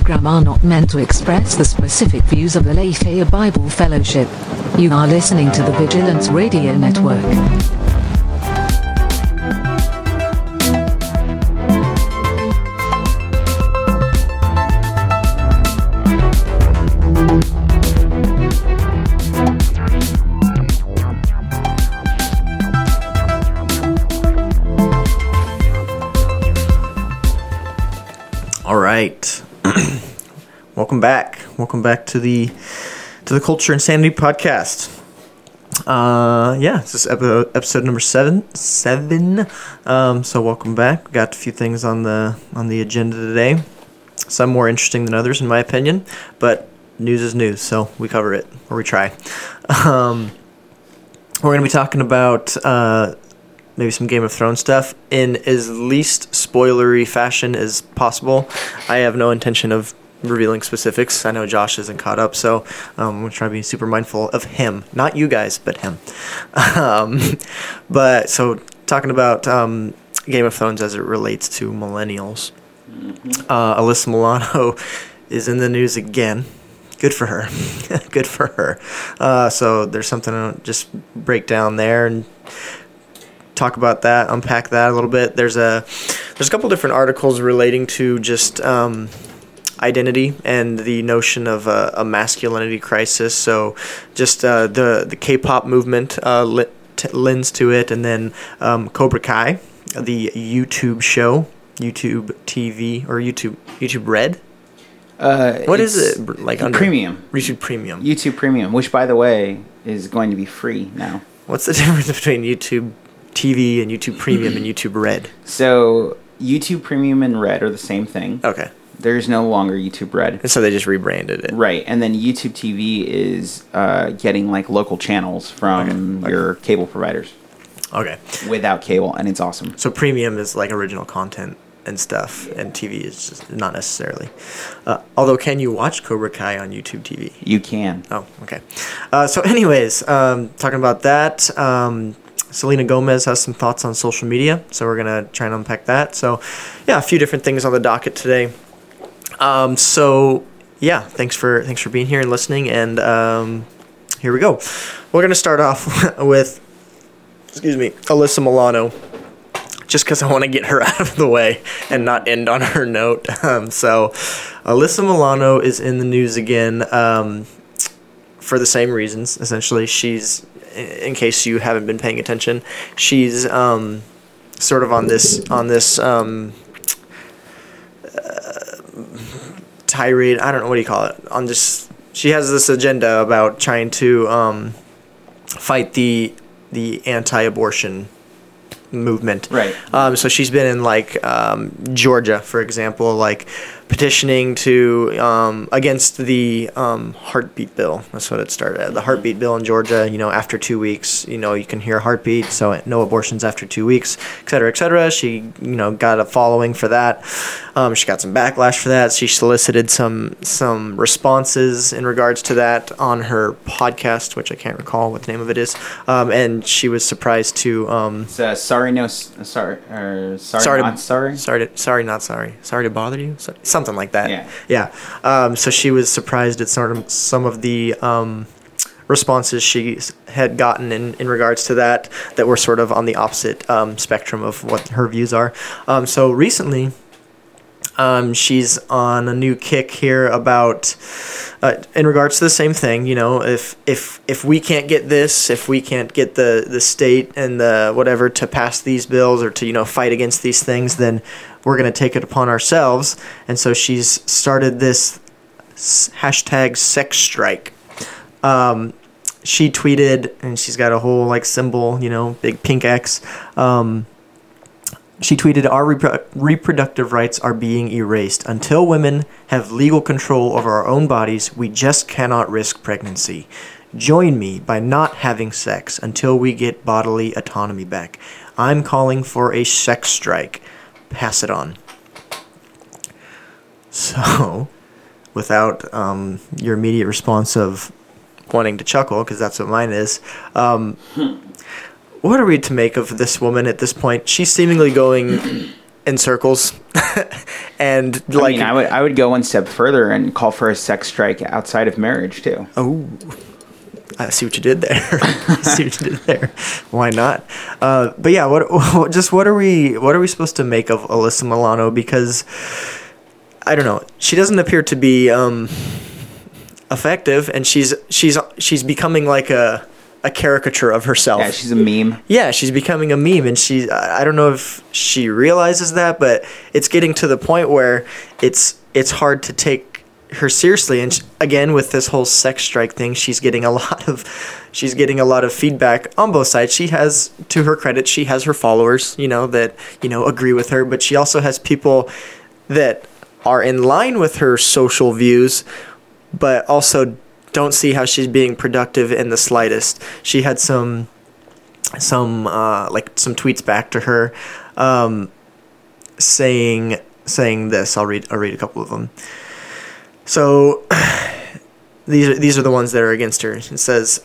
program are not meant to express the specific views of the Lafayette Bible Fellowship. You are listening to the Vigilance Radio Network. All right. Welcome back. Welcome back to the to the Culture Insanity podcast. Uh, yeah, this is epi- episode number seven. Seven. Um, so welcome back. We got a few things on the on the agenda today. Some more interesting than others, in my opinion. But news is news, so we cover it or we try. Um, we're to be talking about uh, maybe some Game of Thrones stuff in as least spoilery fashion as possible. I have no intention of revealing specifics. I know Josh isn't caught up, so um, I'm trying to be super mindful of him, not you guys, but him. Um, but so talking about um, Game of Thrones as it relates to millennials, uh, Alyssa Milano is in the news again. Good for her. Good for her. Uh, so there's something to just break down there and talk about that, unpack that a little bit. There's a there's a couple different articles relating to just um, identity and the notion of a, a masculinity crisis. So just uh, the the K-pop movement uh, li- t- lends to it, and then um, Cobra Kai, the YouTube show, YouTube TV or YouTube YouTube Red. Uh, What is it like under Premium. YouTube Premium? YouTube Premium, which by the way is going to be free now. What's the difference between YouTube TV and YouTube Premium and YouTube Red? So YouTube Premium and Red are the same thing. Okay, There's no longer YouTube Red. and so they just rebranded it. Right, and then YouTube TV is uh, getting like local channels from Okay, your cable providers Okay. without cable, and it's awesome. So premium is like original content and stuff, and TV is just not necessarily. Uh, although, can you watch Cobra Kai on YouTube TV? You can. Oh, okay. Uh, so, anyways, um, talking about that, um, Selena Gomez has some thoughts on social media, so we're gonna try and unpack that. So, yeah, a few different things on the docket today. Um, so, yeah, thanks for thanks for being here and listening, and um, here we go. We're gonna start off with, excuse me, Alyssa Milano just because I want to get her out of the way and not end on her note. Um, so, Alyssa Milano is in the news again um, for the same reasons. Essentially, she's, in case you haven't been paying attention, she's um, sort of on this on this um, uh, tirade. I don't know what do you call it. On this, she has this agenda about trying to um, fight the the anti-abortion movement. Right. Um, so she's been in like um, Georgia, for example, like petitioning to um, against the um, heartbeat bill. That's what it started. at. The heartbeat bill in Georgia. You know, after two weeks, you know, you can hear a heartbeat, so no abortions after two weeks, et cetera, et cetera. She, you know, got a following for that. Um, she got some backlash for that. She solicited some some responses in regards to that on her podcast, which I can't recall what the name of it is. Um, and she was surprised to. Um, uh, sorry, no, sorry, or sorry, sorry not sorry. sorry to, sorry not sorry sorry to bother you so, something like that. Yeah. yeah. Um, so she was surprised at sort of some of the um, responses she had gotten in, in regards to that that were sort of on the opposite um, spectrum of what her views are. Um, so recently um, she's on a new kick here about uh, in regards to the same thing. You know, if if if we can't get this, if we can't get the the state and the whatever to pass these bills or to you know fight against these things, then we're gonna take it upon ourselves. And so she's started this hashtag sex strike. Um, she tweeted, and she's got a whole like symbol, you know, big pink X. Um, she tweeted, Our repro- reproductive rights are being erased. Until women have legal control over our own bodies, we just cannot risk pregnancy. Join me by not having sex until we get bodily autonomy back. I'm calling for a sex strike. Pass it on. So, without um, your immediate response of wanting to chuckle, because that's what mine is, um, what are we to make of this woman at this point? She's seemingly going in circles, and like I mean, I would I would go one step further and call for a sex strike outside of marriage too. Oh, I see what you did there. I see what you did there. Why not? Uh, but yeah, what, what? Just what are we? What are we supposed to make of Alyssa Milano? Because I don't know. She doesn't appear to be um, effective, and she's she's she's becoming like a a caricature of herself. Yeah, she's a meme. Yeah, she's becoming a meme, and she I don't know if she realizes that, but it's getting to the point where it's it's hard to take her seriously. And sh again, with this whole sex strike thing, she's getting a lot of she's getting a lot of feedback on both sides. She has, to her credit, she has her followers, you know, that you know agree with her, but she also has people that are in line with her social views, but also don't see how she's being productive in the slightest. She had some some uh, like some tweets back to her um, saying saying this. I'll read I'll read a couple of them. So these are these are the ones that are against her. It says,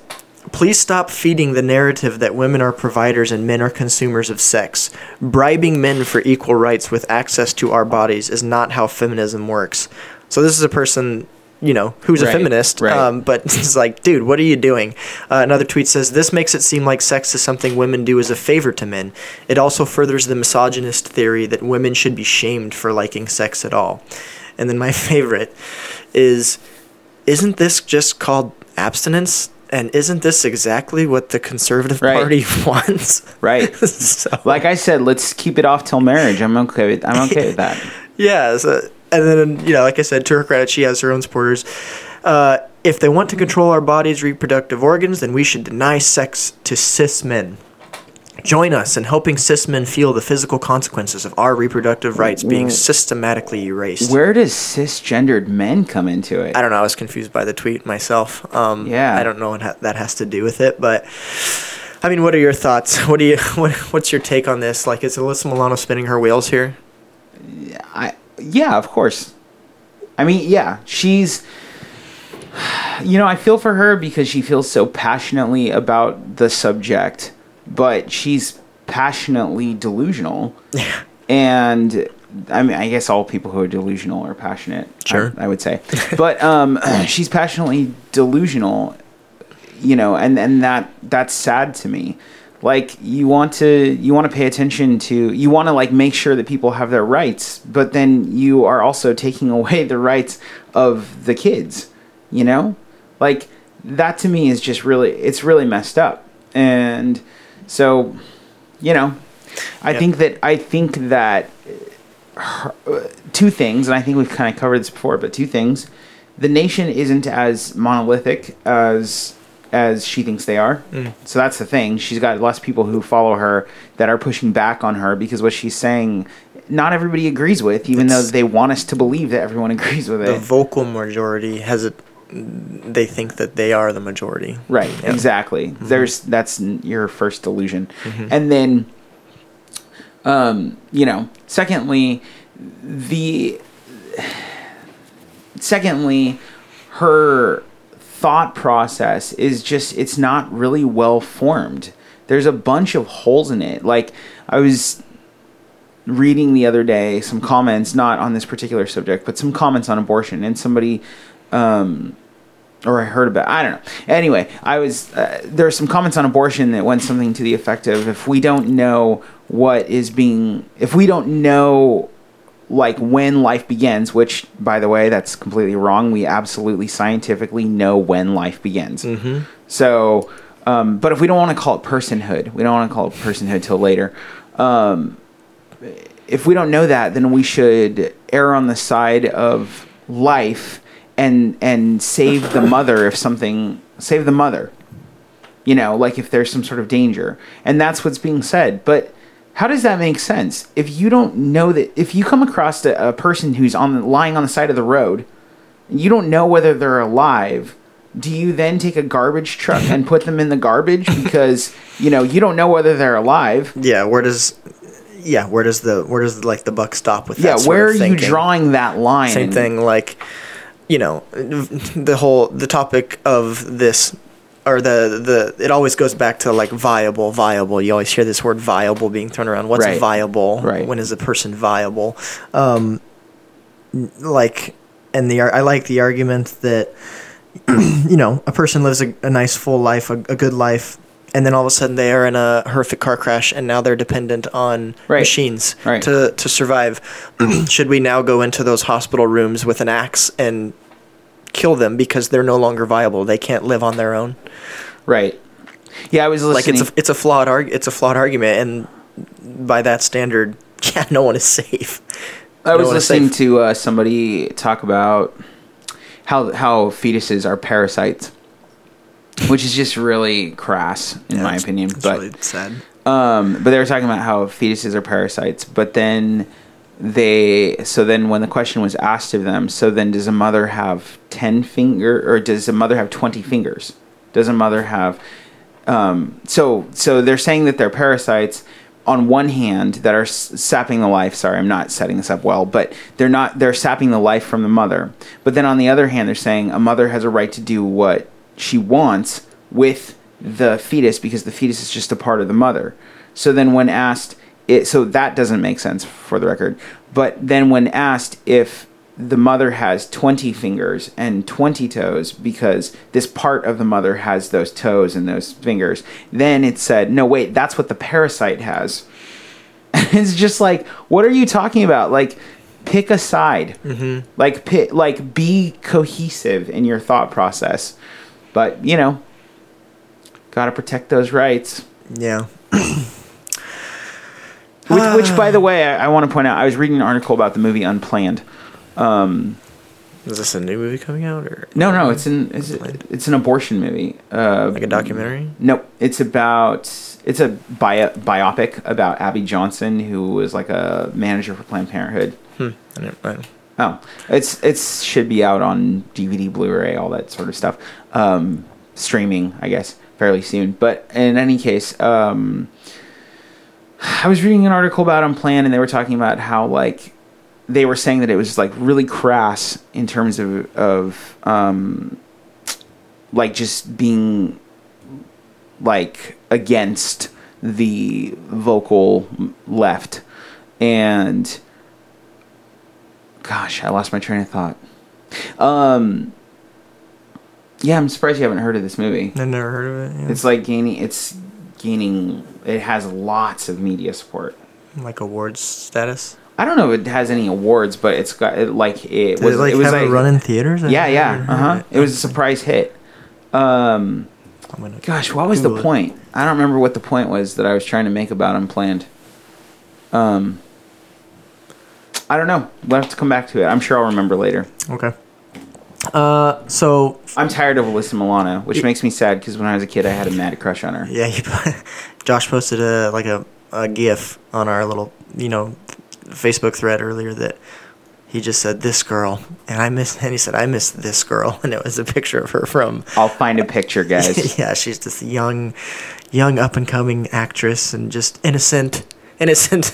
"Please stop feeding the narrative that women are providers and men are consumers of sex. Bribing men for equal rights with access to our bodies is not how feminism works." So this is a person, you know, who's a feminist, right. um, but it's like, dude, what are you doing? Uh, another tweet says, This makes it seem like sex is something women do as a favor to men. It also furthers the misogynist theory that women should be shamed for liking sex at all. And then my favorite is, Isn't this just called abstinence? And isn't this exactly what the conservative Right. party wants? Right. so, Like I said, let's keep it off till marriage. I'm okay with I'm okay with that. Yeah, so, and then you know, like I said, to her credit, she has her own supporters. Uh, if they want to control our bodies' reproductive organs, then we should deny sex to cis men. Join us in helping cis men feel the physical consequences of our reproductive rights being systematically erased. Where does cisgendered men come into it? I don't know. I was confused by the tweet myself. Um, Yeah. I don't know what ha- that has to do with it, but I mean, what are your thoughts? What do you? What, what's your take on this? Like, is Alyssa Milano spinning her wheels here? I yeah, of course. I mean, yeah, she's you know, I feel for her because she feels so passionately about the subject, but she's passionately delusional. Yeah. And I mean, I guess all people who are delusional are passionate. I- Sure. I, would say, but um, she's passionately delusional, you know, and and that that's sad to me. Like you want to you want to pay attention to you want to like make sure that people have their rights, but then you are also taking away the rights of the kids. You know, like that to me is just really it's really messed up, and so you know, I Yeah. think that I think that her, uh, two things, and I think we've kind of covered this before, but two things: the nation isn't as monolithic as as she thinks they are. So that's the thing. She's got less people who follow her that are pushing back on her because what she's saying, not everybody agrees with, even It's- though they want us to believe that everyone agrees with it. the vocal majority has it they think that they are the majority Right, Yeah. Mm-hmm. exactly. There's that's your first delusion. And then um, you know, secondly, the secondly, her thought process is just it's not really well formed. There's a bunch of holes in it. Like I was reading the other day some comments not on this particular subject, but some comments on abortion and somebody um or I heard about. I don't know. Anyway, I was uh, there are some comments on abortion that went something to the effect of if we don't know what is being, if we don't know like when life begins, which by the way, that's completely wrong. We absolutely scientifically know when life begins. Mm-hmm. So, um, but if we don't want to call it personhood, we don't want to call it personhood till later. Um, if we don't know that, then we should err on the side of life and and save the mother if something save the mother. You know, like if there's some sort of danger. And that's what's being said. But how does that make sense? If you don't know that if you come across a, a person who's on lying on the side of the road, you don't know whether they're alive, do you then take a garbage truck and put them in the garbage because, you know, you don't know whether they're alive? yeah where does yeah where does the where does like the buck stop with Yeah, that sort where are you drawing that line? same thing like you know the whole the topic of this or the the it always goes back to like viable, viable. You always hear this word viable being thrown around. What's Right. viable? Right. When is a person viable? Um, like, and the I like the argument that you know a person lives a, a nice full life, a, a good life. And then all of a sudden they are in a horrific car crash, and now they're dependent on Right. machines Right. to to survive. Should we now go into those hospital rooms with an axe and kill them because they're no longer viable? They can't live on their own. Right. Yeah, I was Like it's a, it's a flawed arg- it's a flawed argument, and by that standard, yeah, no one is safe. I No was listening to uh, somebody talk about how how fetuses are parasites, which is just really crass in Yeah, my it's- opinion. It's but really sad. um, but they were talking about how fetuses are parasites. But then they so then when the question was asked of them, so then does a mother have ten finger or does a mother have twenty fingers? Does a mother have um, so so they're saying that they're parasites on one hand that are sapping the life sorry i'm not setting this up well but they're not they're sapping the life from the mother but then on the other hand they're saying a mother has a right to do what she wants with the fetus because the fetus is just a part of the mother so then when asked it so that doesn't make sense for the record but then when asked if the mother has 20 fingers and 20 toes because this part of the mother has those toes and those fingers. Then it said, no, wait, that's what the parasite has. it's just like, what are you talking about? Like, pick a side. Mm-hmm. Like, pick, like, be cohesive in your thought process. But, you know, gotta protect those rights. Yeah. Which, which by the way, I, I want to point out, I was reading an article about the movie Unplanned. Is this a new movie coming out or No, no, it's an it's, it's an abortion movie. Uh, like a documentary? Nope, it's about it's a bio, biopic about Abby Johnson, who was like a manager for Planned Parenthood. Hmm. I didn't, I, Oh, it's it's should be out on DVD, Blu-ray, all that sort of stuff. Um, streaming, I guess, fairly soon. But in any case, um, I was reading an article about Unplanned, and they were talking about how like they were saying that it was like really crass in terms of of um, like just being like against the vocal left and gosh i lost my train of thought um yeah i'm surprised you haven't heard of this movie I've never heard of it. Yeah. it's like gaining it's gaining it has lots of media support like awards status. i don't know if it has any awards but it's got it like it Did was it like it was have like a run in theaters? Yeah yeah uh-huh of it was a surprise hit um Gosh, what was Google the it. point? I don't remember what the point was that I was trying to make about Unplanned. Um, I don't know. We'll have to come back to it. I'm sure I'll remember later. Okay. Uh, so I'm tired of Alyssa Milano, which makes me sad because when I was a kid, I had a mad crush on her. yeah, he, Josh posted a like a, a GIF on our little you know Facebook thread earlier that he just said this girl, and I miss, and he said I miss this girl, and it was a picture of her from. I'll find a picture, guys. yeah, she's this young, young up and coming actress, and just innocent, innocent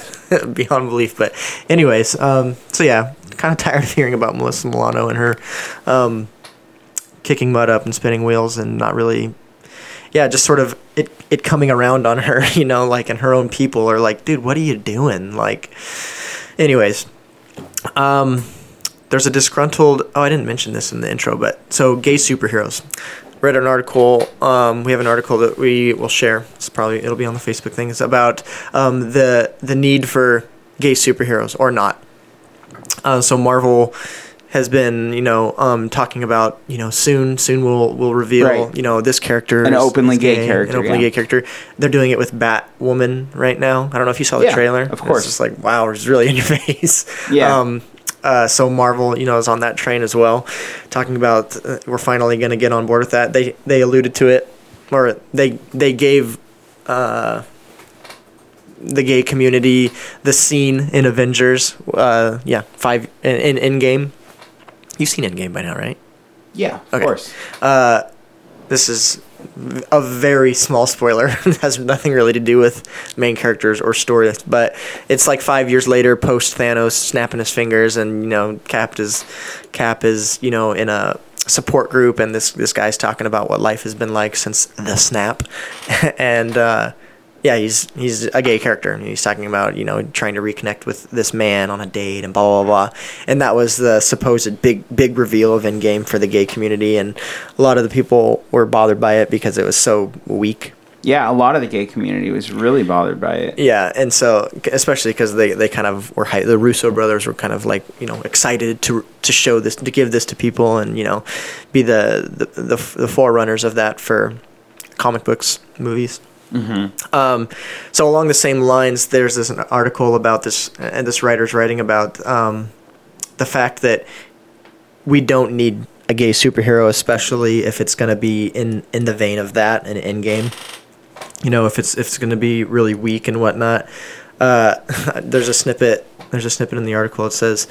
beyond belief. But, anyways, um, so yeah, kind of tired of hearing about Melissa Milano and her, um, kicking mud up and spinning wheels, and not really, yeah, just sort of it it coming around on her, you know, like, and her own people are like, dude, what are you doing? Like, anyways, um, there's a disgruntled. Oh, I didn't mention this in the intro, but so gay superheroes. Read an article. Um, we have an article that we will share. It's probably it'll be on the Facebook thing. It's about um, the the need for gay superheroes or not. Uh, so Marvel has been, you know, um, talking about, you know, soon, soon we'll we'll reveal, Right. you know, this character, An openly is gay character, an openly yeah. gay character. They're doing it with Batwoman right now. I don't know if you saw the Yeah, trailer. of course. It's just like wow, it's really in your face. Yeah. Um, uh, so Marvel, you know, is on that train as well, talking about uh, we're finally going to get on board with that. They they alluded to it, or they they gave uh, the gay community the scene in Avengers. Uh, yeah, five in in Endgame. You've seen Endgame by now, right? yeah, of Okay. course. Uh, this is a very small spoiler. it has nothing really to do with main characters or story, but it's like five years later, post Thanos snapping his fingers, and you know, Cap is Cap is you know in a support group, and this this guy's talking about what life has been like since the snap, and uh, yeah, he's he's a gay character, and he's talking about you know trying to reconnect with this man on a date and blah blah blah, and that was the supposed big big reveal of Endgame for the gay community, and a lot of the people were bothered by it because it was so weak. Yeah, a lot of the gay community was really bothered by it. Yeah, and so especially because they, they kind of were hy- the Russo brothers were kind of like you know excited to to show this to give this to people and you know be the the the, the forerunners of that for comic books movies. Mm-hmm. Um, so along the same lines, there's this article about this, and this writer's writing about um, the fact that we don't need a gay superhero, especially if it's going to be in in the vein of that and Endgame. You know, if it's if it's going to be really weak and whatnot. Uh, there's a snippet. There's a snippet in the article. It says.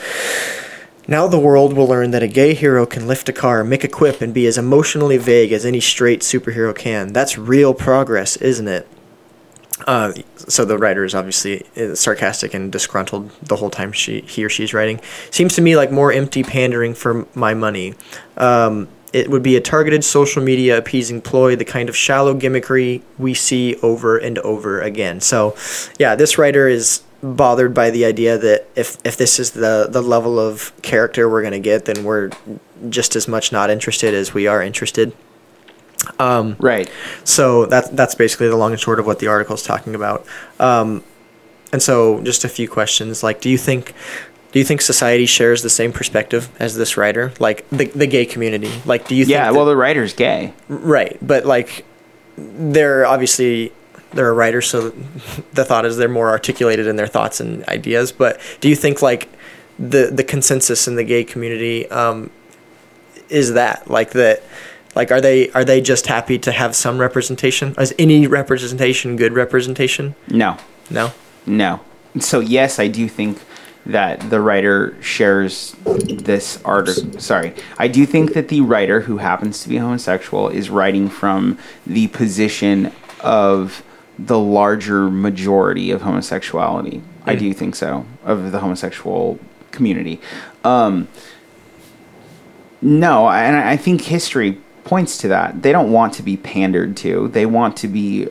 Now the world will learn that a gay hero can lift a car, make a quip, and be as emotionally vague as any straight superhero can. That's real progress, isn't it? Uh, so the writer is obviously uh, sarcastic and disgruntled the whole time she he or she's writing. Seems to me like more empty pandering for my money. Um, it would be a targeted social media appeasing ploy, the kind of shallow gimmickry we see over and over again. So, yeah, this writer is bothered by the idea that if if this is the the level of character we're gonna get, then we're just as much not interested as we are interested. Um, Right. so that's that's basically the long and short of what the article is talking about. Um, and so, just a few questions. Like, do you think do you think society shares the same perspective as this writer, like the the gay community? Like, do you think Yeah, that- well, the writer's gay. right? But like, they're obviously they're a writer, so the thought is they're more articulated in their thoughts and ideas. But do you think like the the consensus in the gay community um, is that like that? Like, are they are they just happy to have some representation? Is any representation good representation? No, No. no. So yes, I do think that the writer shares this article. Sorry, I do think that the writer who happens to be homosexual is writing from the position of the larger majority of homosexuality. I do think so of the homosexual community. Um, no, and I I think history points to that. They don't want to be pandered to. They want to be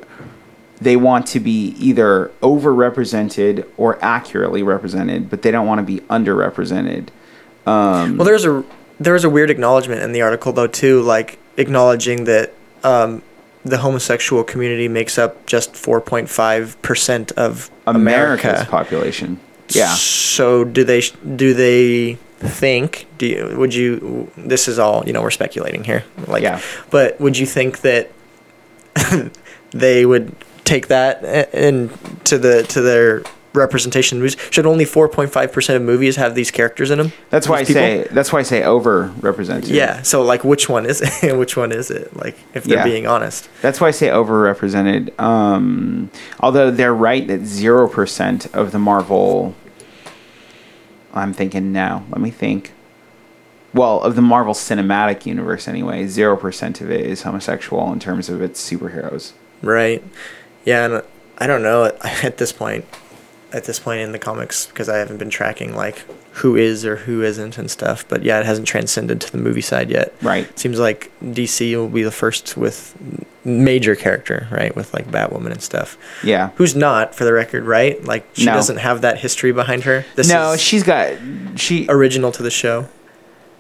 they want to be either overrepresented or accurately represented, but they don't want to be underrepresented. Um, Well, there's a there's a weird acknowledgement in the article though too, like acknowledging that um, the homosexual community makes up just 4.5 percent of America's America. population. Yeah. So do they do they think? Do you, would you? This is all you know. We're speculating here. Like, Yeah. But would you think that they would take that eh, and to the to their representation in movies? Should only 4.5 percent of movies have these characters in them? That's why I people? say that's why I say overrepresented. Yeah. So like, which one is it? which one is it? Like, if they're Yeah. being honest. That's why I say overrepresented. Um, although they're right that zero percent of the Marvel. I'm thinking now. Let me think. Well, of the Marvel Cinematic Universe, anyway, zero percent of it is homosexual in terms of its superheroes. Right. Yeah, and I don't know at this point. At this point in the comics, because I haven't been tracking like who is or who isn't and stuff. But yeah, it hasn't transcended to the movie side yet. Right. Seems like DC will be the first with major character, right? With like Batwoman and stuff. Yeah. Who's not, for the record, right? Like she No. doesn't have that history behind her. This no, she's got she. original to the show.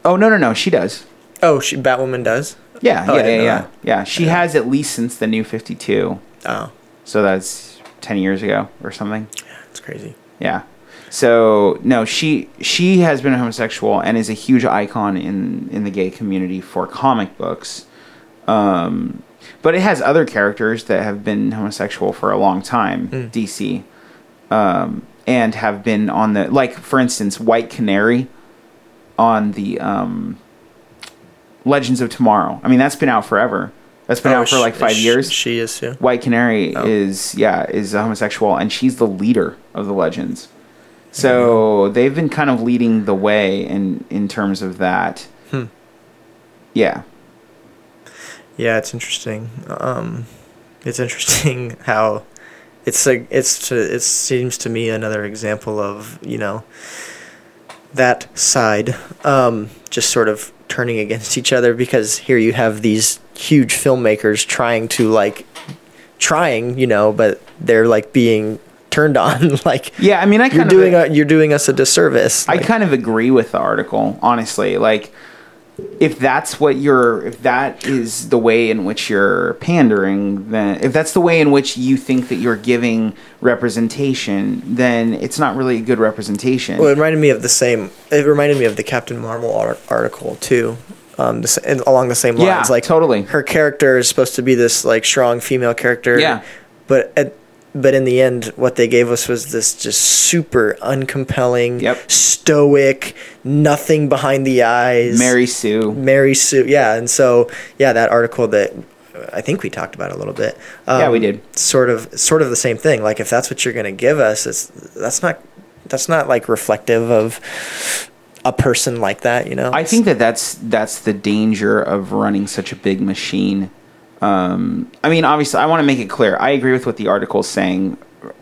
Oh no no no, she does. Oh, she Batwoman does. Yeah Oh, yeah yeah yeah that. yeah. She has at least since the New Fifty Two. Oh, So that's ten years ago or something. Crazy. Yeah. So no, she she has been a homosexual and is a huge icon in in the gay community for comic books. Um, but it has other characters that have been homosexual for a long time. DC, um, and have been on the like for instance, White Canary on the um, Legends of Tomorrow. I mean, that's been out forever. That's been Oh, out for like five sh- years. She is too. White Canary Oh. is yeah is a homosexual and she's the leader of the Legends. So they've been kind of leading the way in in terms of that. Hmm. Yeah. Yeah, it's interesting. Um, it's interesting how it's like it's to, it seems to me another example of you know that side um, just sort of turning against each other because here you have these huge filmmakers trying to like trying, you know, but they're like being turned on like Yeah, I mean, I you're kind doing of a, you're doing us a disservice. I kind of agree with the article, honestly. Like, if that's what you're, if that is the way in which you're pandering, then if that's the way in which you think that you're giving representation, then it's not really a good representation. well, it reminded me of the same. It reminded me of the Captain Marvel ar- article too. Um, the, along the same lines, Yeah, like totally. her character is supposed to be this like strong female character. Yeah. but at, but in the end, what they gave us was this just super uncompelling, Yep. stoic, nothing behind the eyes. Mary Sue. Mary Sue, yeah, and so yeah, that article that I think we talked about a little bit. Um, Yeah, we did. Sort of, sort of the same thing. Like if that's what you're going to give us, it's that's not that's not like reflective of a person like that, you know. I think that that's that's the danger of running such a big machine. Um, I mean, obviously, I want to make it clear. I agree with what the article is saying,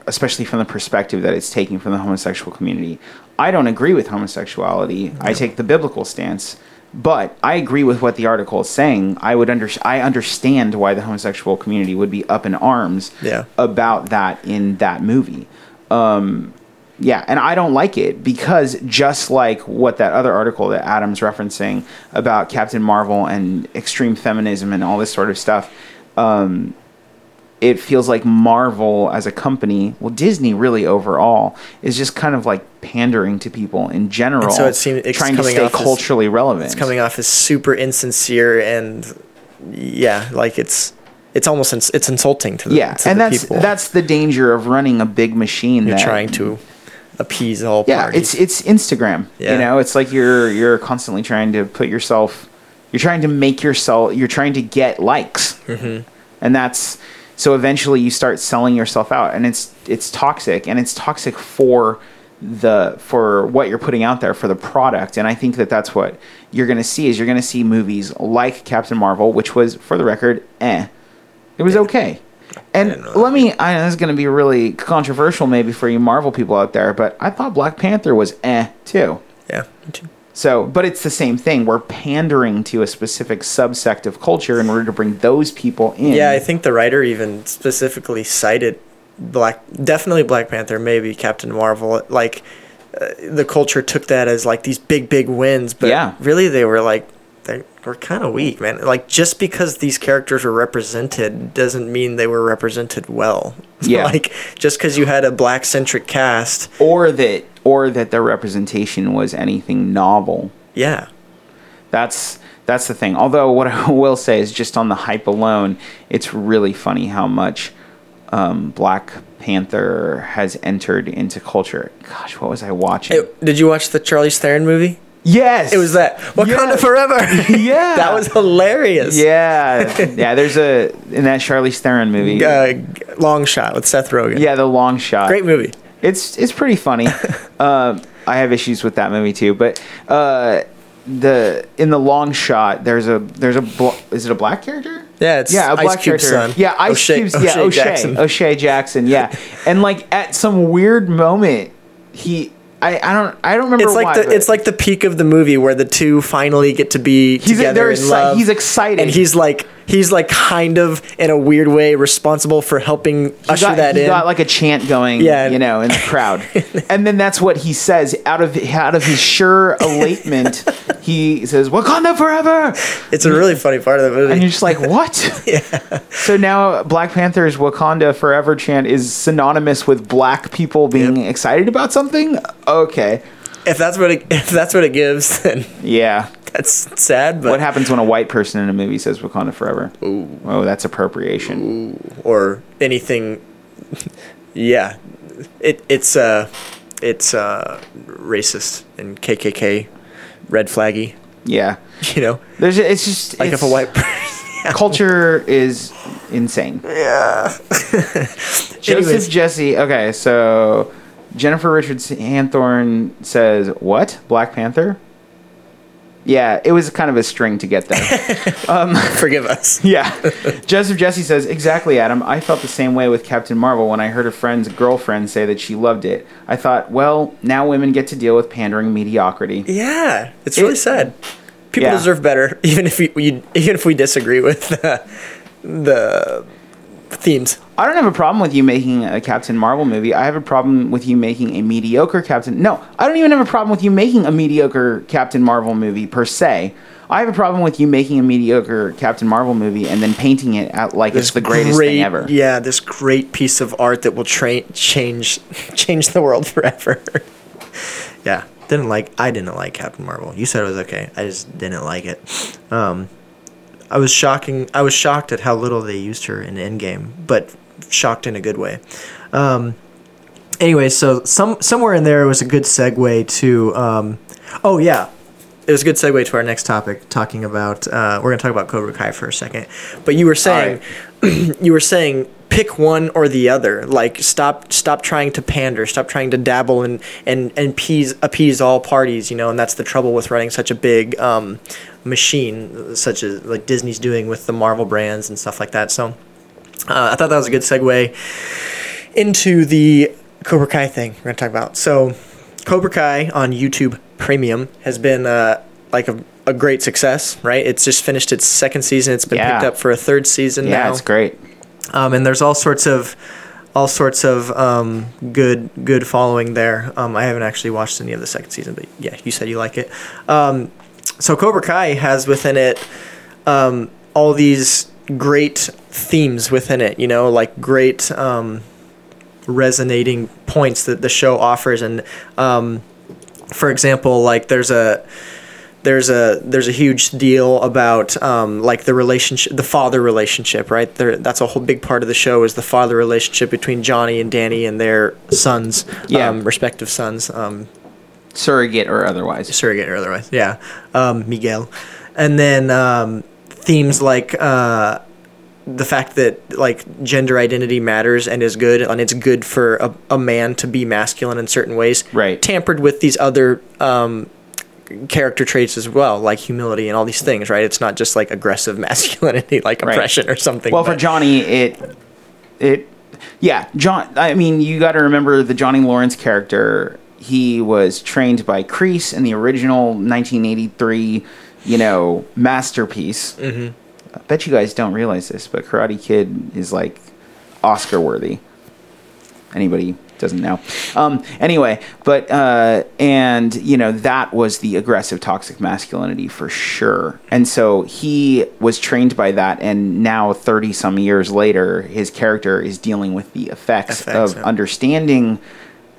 especially from the perspective that it's taking from the homosexual community. I don't agree with homosexuality. I take the biblical stance, but I agree with what the article is saying. I would under I understand why the homosexual community would be up in arms Yeah. about that in that movie. Um, yeah, and I don't like it because just like what that other article that Adam's referencing about Captain Marvel and extreme feminism and all this sort of stuff, um, it feels like Marvel as a company, well, Disney really overall is just kind of like pandering to people in general, so it seems- it's trying to stay off as- culturally relevant. it's coming off as super insincere and yeah, like it's it's almost ins- it's insulting to the, yeah, to and the that's people. that's the danger of running a big machine. you're trying to appease all yeah parties. it's it's instagram Yeah. you know it's like you're you're constantly trying to put yourself you're trying to make yourself you're trying to get likes Mm-hmm. and that's so eventually you start selling yourself out and it's it's toxic and it's toxic for the for what you're putting out there for the product and i think that that's what you're going to see is you're going to see movies like captain marvel which was for the record eh it was okay and let me i know this is going to be really controversial maybe for you marvel people out there but i thought black panther was eh too yeah. me too. so, but it's the same thing. We're pandering to a specific subsect of culture in order to bring those people in. Yeah, I think the writer even specifically cited Black, definitely Black Panther, maybe Captain Marvel. Like uh, the culture took that as like these big, big wins, but Yeah. really they were like were kind of weak, man. Like just because these characters were represented doesn't mean they were represented well. Yeah. like just because you had a black centric cast, or that, or that their representation was anything novel. yeah, That's that's the thing. Although what I will say is, just on the hype alone, it's really funny how much um, Black Panther has entered into culture. Gosh, what was I watching? Hey, did you watch the Charlie Theron movie? Yes, It was that Wakanda Yeah. Forever. Yeah. that was hilarious. Yeah, yeah. There's a in that Charlize Theron movie. Uh, long shot with Seth Rogen. yeah, the long shot. great movie. It's it's pretty funny. uh, I have issues with that movie too, but uh, the in the long shot, there's a there's a bl- is it a black character? Yeah, it's yeah, a Ice black Cube's character. son. Yeah, Ice O'Shea- Cube's yeah O'Shea O'Shea Jackson. O'Shea Jackson. Yeah, and like at some weird moment, he I, I don't I don't remember It's like why, the it's like the peak of the movie where the two finally get to be He's- together they're in exci- love. he's excited. and he's like he's like kind of in a weird way responsible for helping he usher got, that he in. got like a chant going, Yeah. you know, in the crowd, and then that's what he says out of out of his sure elatement. he says "Wakanda forever," it's a really funny part of the movie. and you're just like, "What?" yeah. So now Black Panther's "Wakanda forever" chant is synonymous with black people being Yep. excited about something. Okay, if that's what it, if that's what it gives, then yeah. That's sad. But What happens when a white person in a movie says "Wakanda forever"? Oh, that's appropriation. Ooh. or anything, yeah, it it's uh it's uh racist and KKK, red flaggy. Yeah. You know, There's it's just like it's, if a white person. culture is insane. yeah. Joseph Anyways. Jesse. Okay, so Jennifer Richards Hanthorne says what? Black Panther. Yeah, it was kind of a string to get there. Um, Forgive us. yeah. Joseph Jesse says, Exactly, Adam. I felt the same way with Captain Marvel when I heard a friend's girlfriend say that she loved it. I thought, well, now women get to deal with pandering mediocrity. Yeah, it's really It- sad. people Yeah. deserve better, even if we, we even if we disagree with the, the themes. I don't have a problem with you making a Captain Marvel movie. I have a problem with you making a mediocre Captain. No, I don't even have a problem with you making a mediocre Captain Marvel movie per se. I have a problem with you making a mediocre Captain Marvel movie and then painting it out like it's the greatest great, thing ever. Yeah, this great piece of art that will tra- change change the world forever. yeah, didn't like. I didn't like Captain Marvel. You said it was okay. I just didn't like it. Um, I was shocking. I was shocked at how little they used her in Endgame, but shocked in a good way. Um, anyway, so some somewhere in there was a good segue to. Um, oh yeah, it was a good segue to our next topic, talking about. Uh, we're gonna talk about Cobra Kai for a second, but you were saying, you were saying pick one or the other. Like stop stop trying to pander, stop trying to dabble and and and appease appease all parties. You know, and that's the trouble with running such a big um, machine, such as like Disney's doing with the Marvel brands and stuff like that. So uh, I thought that was a good segue into the Cobra Kai thing we're gonna talk about. So, Cobra Kai on YouTube Premium has been uh, like a, a great success, right? It's just finished its second season. It's been Yeah. picked up for a third season now. Yeah, now. it's great. Um, and there's all sorts of all sorts of um, good good following there. Um, I haven't actually watched any of the second season, but yeah, you said you like it. Um, so Cobra Kai has within it um, all these great themes within it. You know, like great um, resonating points that the show offers, and um, for example, like there's a there's a there's a huge deal about um, like the relationship, the father relationship, right? There, that's a whole big part of the show is the father relationship between Johnny and Danny and their sons, Yeah. um, respective sons, um, Surrogate or otherwise. surrogate or otherwise, yeah, um, Miguel, and then um, themes like. Uh, the fact that like gender identity matters and is good and it's good for a, a man to be masculine in certain ways Right. tampered with these other um, character traits as well like humility and all these things right it's not just like aggressive masculinity like Right. oppression or something Well, for Johnny, it it yeah, John. I mean, you got to remember the Johnny Lawrence character. He was trained by Kreese in the original 1983, you know, masterpiece. Mm-hmm. I bet you guys don't realize this, but Karate Kid is like Oscar worthy. Anybody doesn't know. Um, anyway, but uh, and you know that was the aggressive toxic masculinity for sure. And so he was trained by that, and now thirty some years later, his character is dealing with the effects, Effects, of yeah. understanding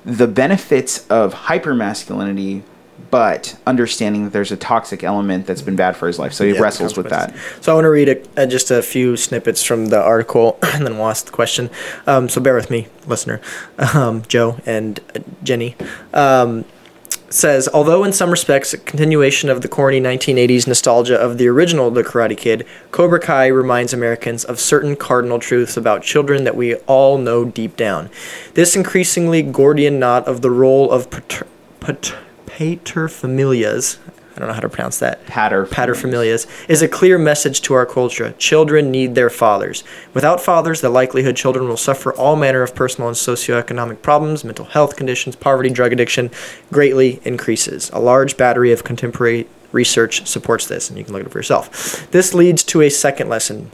the benefits of hypermasculinity, but understanding that there's a toxic element that's been bad for his life. So he Yeah, wrestles with that. So I want to read a, uh, just a few snippets from the article, and then we'll ask the question. Um, so bear with me, listener, um, Joe and uh, Jenny. Um, says, although in some respects a continuation of the corny 1980s nostalgia of the original The Karate Kid, Cobra Kai reminds Americans of certain cardinal truths about children that we all know deep down. This increasingly Gordian knot of the role of pater, pater, paterfamilias, I don't know how to pronounce that. Pater Paterfamilias is a clear message to our culture. Children need their fathers. Without fathers, the likelihood children will suffer all manner of personal and socioeconomic problems, mental health conditions, poverty, drug addiction greatly increases. A large battery of contemporary research supports this, and you can look it up for yourself. This leads to a second lesson.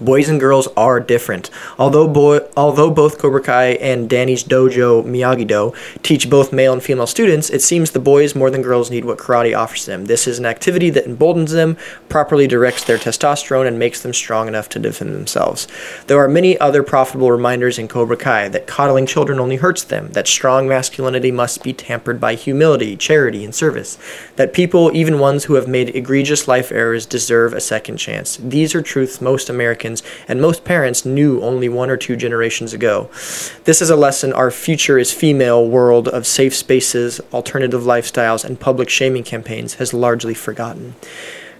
Boys and girls are different. Although boy, although both Cobra Kai and Danny's dojo Miyagi-Do teach both male and female students, it seems the boys more than girls need what karate offers them. This is an activity that emboldens them, properly directs their testosterone, and makes them strong enough to defend themselves. There are many other profitable reminders in Cobra Kai that coddling children only hurts them, that strong masculinity must be tampered by humility, charity, and service, that people, even ones who have made egregious life errors, deserve a second chance. These are truths most Americans and most parents knew only one or two generations ago. This is a lesson our future is female world of safe spaces, alternative lifestyles, and public shaming campaigns has largely forgotten.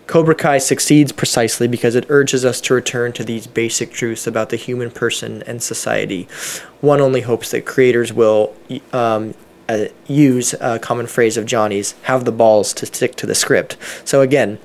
Cobra Kai succeeds precisely because it urges us to return to these basic truths about the human person and society. One only hopes that creators will um, uh, use a common phrase of Johnny's have the balls to stick to the script. So, again,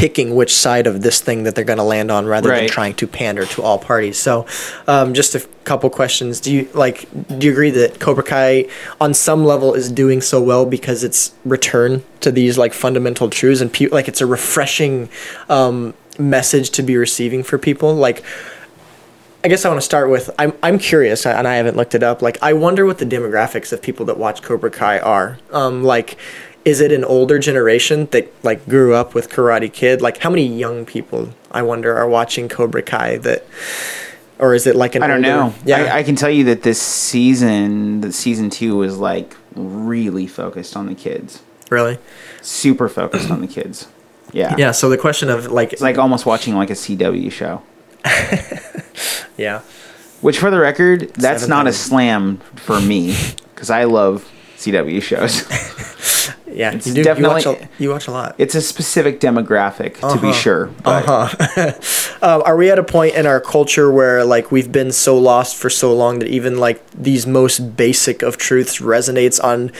picking which side of this thing that they're going to land on rather than trying to pander to all parties. So, um, just a couple questions. Do you like? Do you agree that Cobra Kai, on some level, is doing so well because it's return to these like fundamental truths and pe- like it's a refreshing um, message to be receiving for people? Like, I guess I want to start with I'm I'm curious and I haven't looked it up. Like I wonder what the demographics of people that watch Cobra Kai are. Um, like, is it an older generation that like grew up with Karate Kid? Like, how many young people I wonder are watching Cobra Kai that, or is it like an I don't older- know. Yeah, I, I can tell you that this season, the season two, was like really focused on the kids. really. Super focused on the kids. Yeah. Yeah. So the question of like, It's like almost watching like a CW show. yeah, Which, for the record, that's Seven not a slam for me because I love CW shows. yeah. It's you do. definitely- you watch a, you watch a lot. it's a specific demographic, to be sure. Uh-huh. sure. But um, are we at a point in our culture where like we've been so lost for so long that even like these most basic of truths resonates on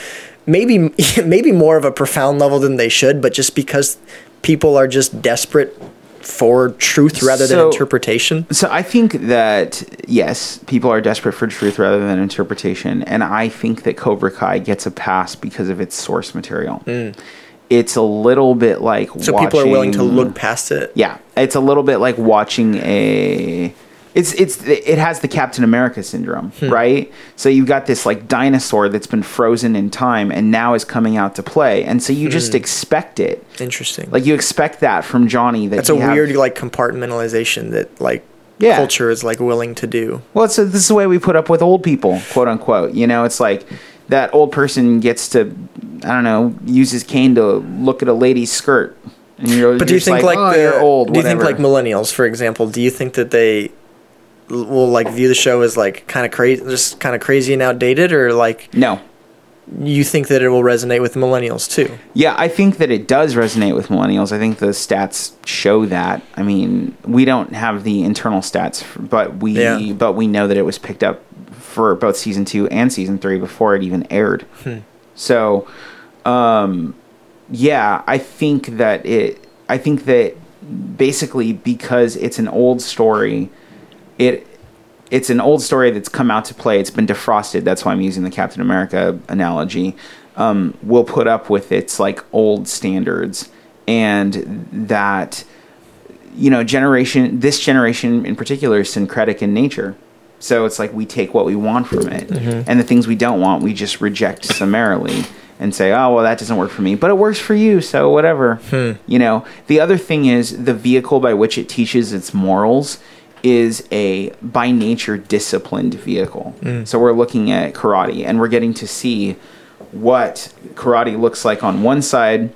maybe maybe more of a profound level than they should but just because people are just desperate for truth rather than interpretation So I think that yes, people are desperate for truth rather than interpretation, and I think that Cobra Kai gets a pass because of its source material. It's a little bit like Mm. so people are willing to look past it Yeah, it's a little bit like watching a. It's it's it has the Captain America syndrome, Hmm. right? So you've got this like dinosaur that's been frozen in time and now is coming out to play, and so you Hmm. just expect it. interesting Like you expect that from Johnny. That that's a have- weird like compartmentalization that like Yeah. culture is like willing to do Well, it's this is the way we put up with old people, quote unquote. You know, it's like that old person gets to, I don't know, use his cane to look at a lady's skirt. And you're, But do you think like, oh, the old? do you think like millennials, for example, do you think that they will like view the show as like kind of crazy, just kind of crazy and outdated, or like no. you think that it will resonate with millennials too? Yeah, I think that it does resonate with millennials. I think the stats show that. I mean, we don't have the internal stats, but we Yeah. but we know that it was picked up for both season two and season three before it even aired. So, um, yeah, I think that it. I think that basically because it's an old story, it it's an old story that's come out to play. It's been defrosted. That's why I'm using the Captain America analogy. Um, will put up with its like old standards, and that you know generation this generation in particular is syncretic in nature. So it's like we take what we want from it, and the things we don't want we just reject summarily and say, "Oh, well, that doesn't work for me, but it works for you, so whatever." You know. The other thing is the vehicle by which it teaches its morals is a by nature disciplined vehicle. Mm. So we're looking at karate, and we're getting to see what karate looks like on one side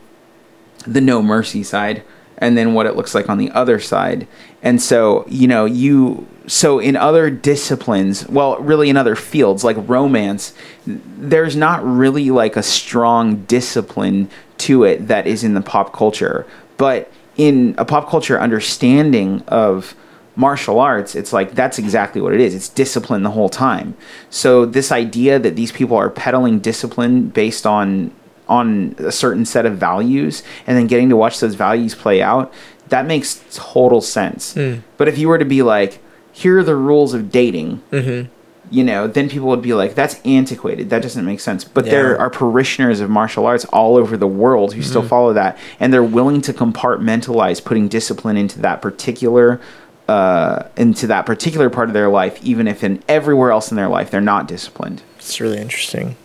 the no mercy side and then what it looks like on the other side. And so you know you so in other disciplines well really in other fields like romance there's not really like a strong discipline to it that is in the pop culture. But in a pop culture understanding of martial arts it's like that's exactly what it is. It's discipline the whole time. So this idea that these people are peddling discipline based on on a certain set of values and then getting to watch those values play out that makes total sense. Hmm. But if you were to be like here are the rules of dating mm-hmm. you know then people would be like that's antiquated. That doesn't make sense. But there are parishioners of martial arts all over the world who still mm-hmm. follow that and they're willing to compartmentalize putting discipline into that particular uh, into that particular part of their life even if in everywhere else in their life they're not disciplined It's really interesting.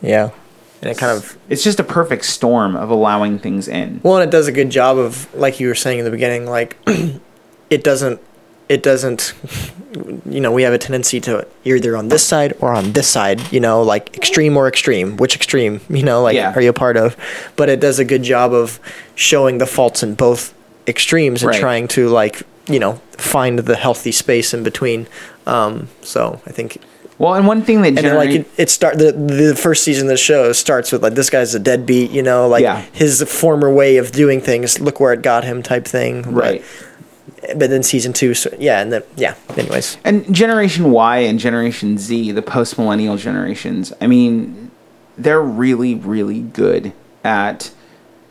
Yeah, and it kind of it's just a perfect storm of allowing things in Well, and it does a good job of, like you were saying in the beginning, like it doesn't, it doesn't, you know, we have a tendency to either on this side or on this side, you know, like extreme or extreme. Which extreme, you know, like Yeah. are you a part of? But it does a good job of showing the faults in both extremes and Right. trying to like, you know, find the healthy space in between. Um, so I think well and one thing that and then, like it, it start the the first season of the show starts with like this guy's a deadbeat, you know, like Yeah. his former way of doing things. Look where it got him, type thing. But- right But, then season two, so yeah, and then yeah. Anyways, And Generation Y and Generation Z, the post millennial generations, I mean, they're really, really good at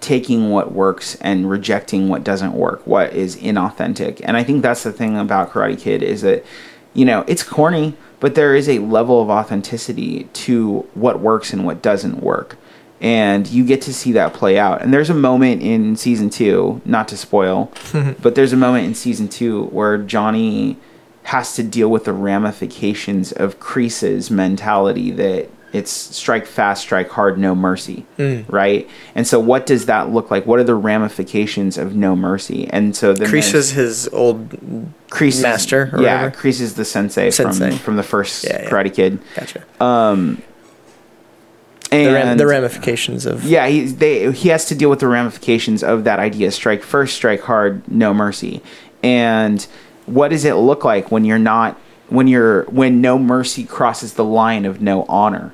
taking what works and rejecting what doesn't work, what is inauthentic. And I think that's the thing about Karate Kid is that, you know, it's corny, but there is a level of authenticity to what works and what doesn't work. And you get to see that play out. And there's a moment in season two, not to spoil, but there's a moment in season two where Johnny has to deal with the ramifications of Kreese's mentality that it's strike fast, strike hard, no mercy, mm. right? And so, what does that look like? What are the ramifications of no mercy? And so, then is his old Kreese is- master or yeah, whatever? Kreese is the sensei, Sensei. from from the first Yeah, yeah. Karate Kid, gotcha. and the, ram- the ramifications of yeah, he they he has to deal with the ramifications of that idea: strike first, strike hard, no mercy. And what does it look like when you're not when you're when no mercy crosses the line of no honor?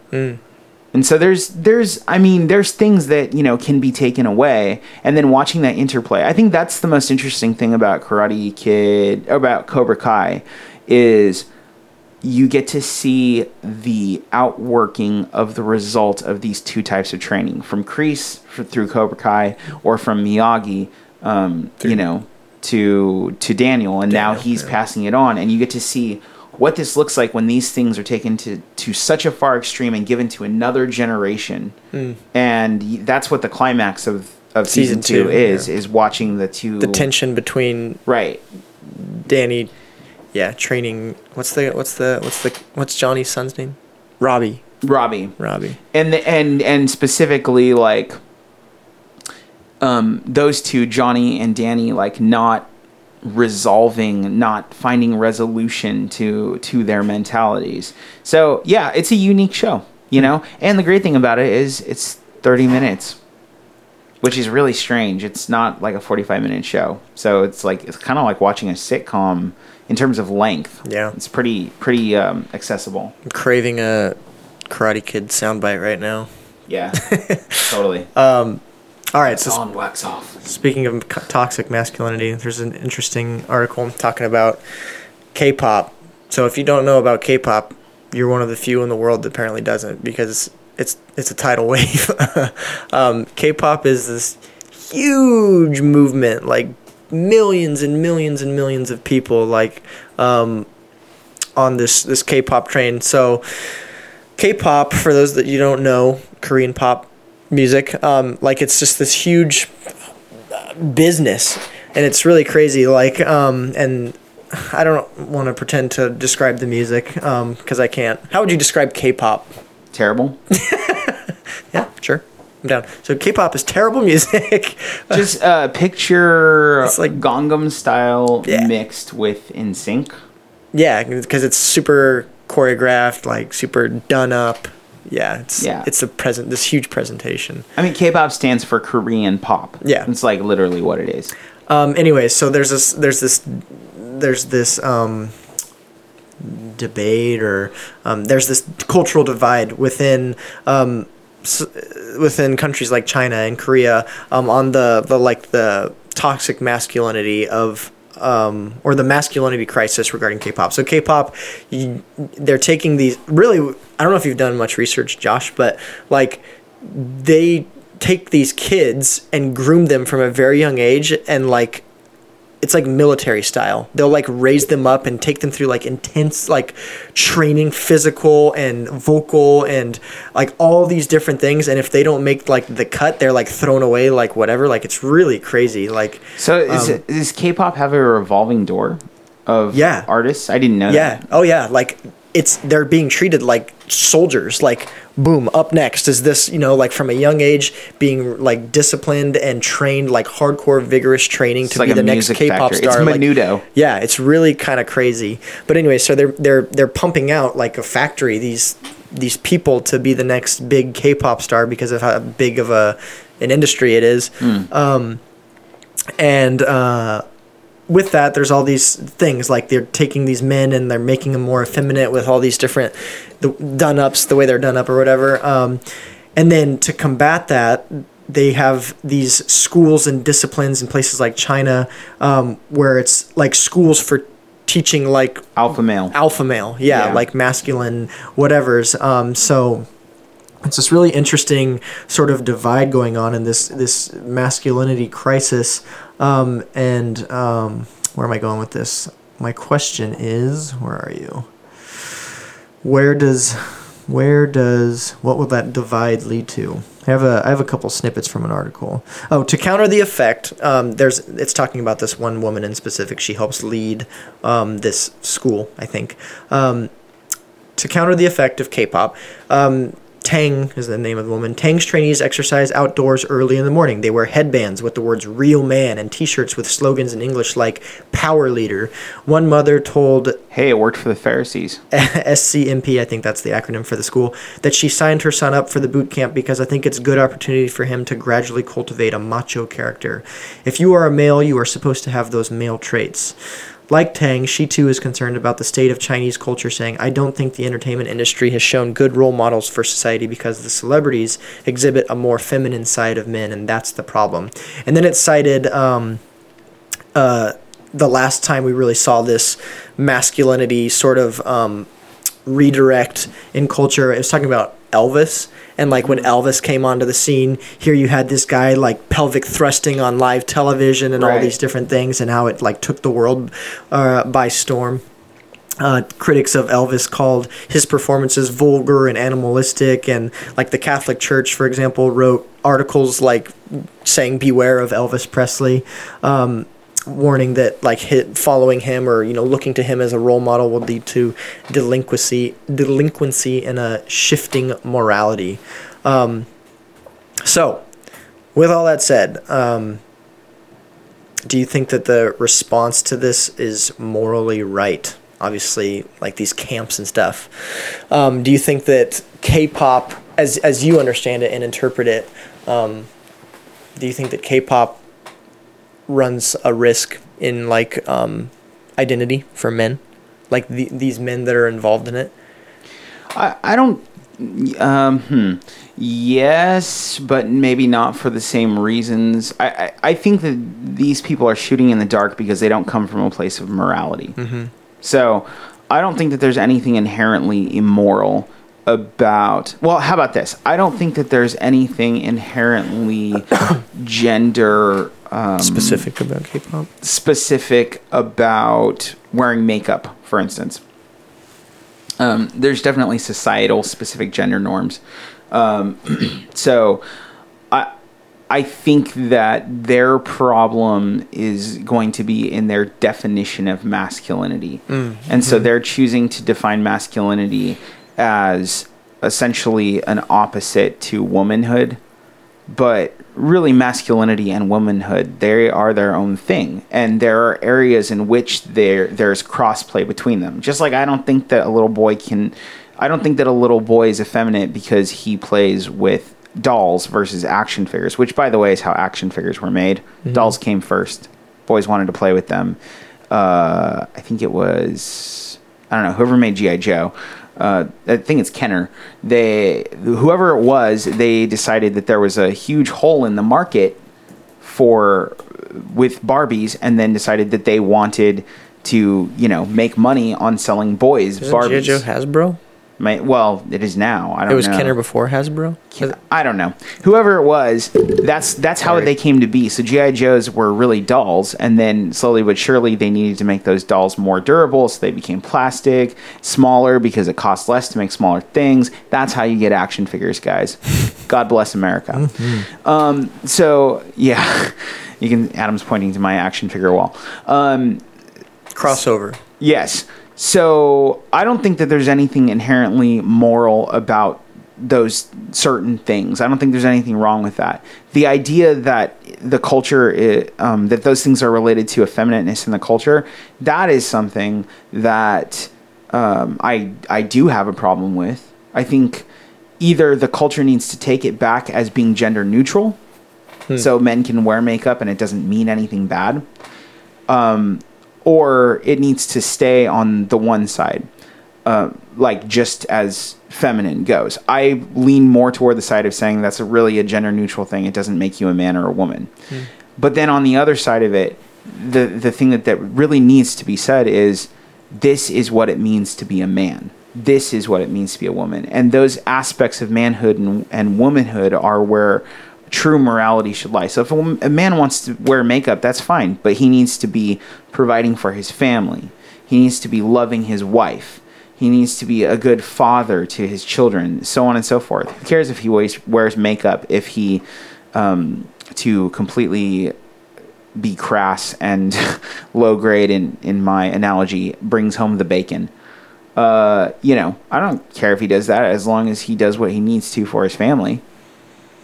And so there's there's I mean there's things that you know can be taken away, and then watching that interplay. I think that's the most interesting thing about Karate Kid about Cobra Kai is you get to see the outworking of the result of these two types of training from Kreese through Cobra Kai or from Miyagi, um, you know, to to Daniel, and now he's yeah. passing it on, and you get to see what this looks like when these things are taken to to such a far extreme and given to another generation, and that's what the climax of of season. Season two, two, is yeah. is watching the two the tension between right Danny, yeah, training. What's the what's the what's the what's Johnny's son's name? Robbie. Robbie Robbie. and the, and and specifically like um those two Johnny and Danny like not resolving not finding resolution to to their mentalities. So yeah it's a unique show you know? And the great thing about it is it's 30 minutes which is really strange. It's not like a 45 minute show. So it's like it's kind of like watching a sitcom in terms of length. Yeah. it's pretty pretty um accessible. I'm craving a Karate Kid soundbite right now. yeah. Totally All right, so on wax off Speaking of toxic masculinity, there's an interesting article talking about K-pop. So if you don't know about K-pop, you're one of the few in the world that apparently doesn't because it's it's a tidal wave. um, K-pop is this huge movement, like millions and millions and millions of people, like um, on this this K-pop train. So K-pop, for those that you don't know, Korean pop music, um, like it's just this huge business, and it's really crazy. Like, um, and I don't want to pretend to describe the music because I can't. How would you describe K-pop? terrible Yeah, sure, I'm down. So K-pop is terrible music. just uh picture It's like- like Gangnam style Yeah. mixed with NSYNC yeah, because it's super choreographed, like super done up. Yeah, it's Yeah. it's a present this huge presentation. i mean k-pop stands for korean pop Yeah. it's like literally what it is Um, anyway, so there's this, there's this, there's this um, debate, or um, there's this cultural divide within um, s- within countries like China and Korea um, on the the like the toxic masculinity of. Um, or the masculinity crisis regarding K-pop. So K-pop, you, they're taking these really. I don't know if you've done much research, Josh, but like they take these kids and groom them from a very young age and like it's like military style. They'll like raise them up and take them through like intense like training, physical and vocal and like all these different things. And if they don't make like the cut, they're like thrown away like whatever. Like it's really crazy. Like so is Um, it, does k-pop have a revolving door of Yeah. artists i didn't know yeah, that oh yeah, like it's they're being treated like soldiers. Like boom, up next is this you know like from a young age being like disciplined and trained like hardcore vigorous training It's to like be the next K-pop factory. It's star. like- Menudo. Yeah, it's really kind of crazy. But anyway, so they're they're they're pumping out like a factory these these people to be the next big K-pop star because of how big of a an industry it is. Um, and uh, with that, there's all these things like they're taking these men and they're making them more effeminate with all these different the done ups, the way they're done up or whatever. Um, and then to combat that, they have these schools and disciplines in places like China, um, where it's like schools for teaching like alpha male alpha male yeah, Yeah. like masculine whatever's um so it's this really interesting sort of divide going on in this this masculinity crisis. Um, and um, where am I going with this? My question is, where are you? Where does where does what will that divide lead to? I have a I have a couple snippets from an article. Oh, to counter the effect, um, there's it's talking about this one woman in specific. She helps lead um, this school, I think. Um, to counter the effect of K-pop, um, Tang is the name of the woman. Tang's trainees exercise outdoors early in the morning. They wear headbands with the words real man and t shirts with slogans in English like power leader. One mother told Hey, it worked for the Pharisees. SCMP, I think that's the acronym for the school, that she signed her son up for the boot camp because I think it's a good opportunity for him to gradually cultivate a macho character. If you are a male, you are supposed to have those male traits. Like Tang, she too is concerned about the state of Chinese culture, saying, I don't think the entertainment industry has shown good role models for society because the celebrities exhibit a more feminine side of men, and that's the problem. And then it cited um, uh, the last time we really saw this masculinity sort of um, redirect in culture. It was talking about Elvis. And like when Elvis came onto the scene, here you had this guy like pelvic thrusting on live television and all these different things, and how it like took the world uh, by storm. Uh, critics of Elvis called his performances vulgar and animalistic, and like the Catholic Church, for example, wrote articles like saying "Beware of Elvis Presley." Um, warning that like hit following him or you know looking to him as a role model will lead to delinquency delinquency and a shifting morality. Um, so with all that said um, do you think that the response to this is morally right? Obviously like these camps and stuff. Um, do you think that k-pop as, as you understand it and interpret it um, do you think that k-pop runs a risk in like um, identity for men, like the, these men that are involved in it. I, I don't. Um, hmm. Yes, but maybe not for the same reasons. I, I, I think that these people are shooting in the dark because they don't come from a place of morality. So I don't think that there's anything inherently immoral about. Well, how about this? I don't think that there's anything inherently gender um, Specific about K-pop. specific about wearing makeup, for instance. Um, there's definitely societal specific gender norms. Um, so I I think that their problem is going to be in their definition of masculinity. And so they're choosing to define masculinity as essentially an opposite to womanhood but really masculinity and womanhood they are their own thing. And there are areas in which there there's crossplay between them. Just like i don't think that a little boy can i don't think that a little boy is effeminate because he plays with dolls versus action figures which by the way is how action figures were made. Dolls came first. Boys wanted to play with them. Uh, i think it was i don't know whoever made gi joe uh, I think it's Kenner. They, whoever it was, they decided that there was a huge hole in the market for with Barbies, and then decided that they wanted to, you know, make money on selling boys Barbies. Joe Hasbro? May- well, it is now. I don't know. It was know. Kenner before Hasbro. I don't know. Whoever it was, that's that's how Sorry. they came to be. So GI Joes were really dolls, and then slowly but surely they needed to make those dolls more durable, so they became plastic, smaller because it costs less to make smaller things. That's how you get action figures, guys. God bless America. Mm-hmm. Um, so yeah, you can. Adam's pointing to my action figure wall. Um, Crossover. Yes. So I don't think that there's anything inherently moral about those certain things. I don't think there's anything wrong with that. The idea that the culture, i- um, that those things are related to effeminateness in the culture, that is something that um, I I do have a problem with. I think either the culture needs to take it back as being gender neutral, so men can wear makeup and it doesn't mean anything bad or it needs to stay on the one side, uh, like just as feminine goes. I lean more toward the side of saying that's a really a gender neutral thing. It doesn't make you a man or a woman. But then on the other side of it, the the thing that, that really needs to be said is this is what it means to be a man. this is what it means to be a woman. And those aspects of manhood and, and womanhood are where true morality should lie. So if a, a man wants to wear makeup, that's fine, but he needs to be providing for his family. He needs to be loving his wife. He needs to be a good father to his children, so on and so forth. Who cares if he wears, wears makeup if he, um, to completely be crass and low grade in, in my analogy, brings home the bacon. Uh, you know, I don't care if he does that as long as he does what he needs to for his family.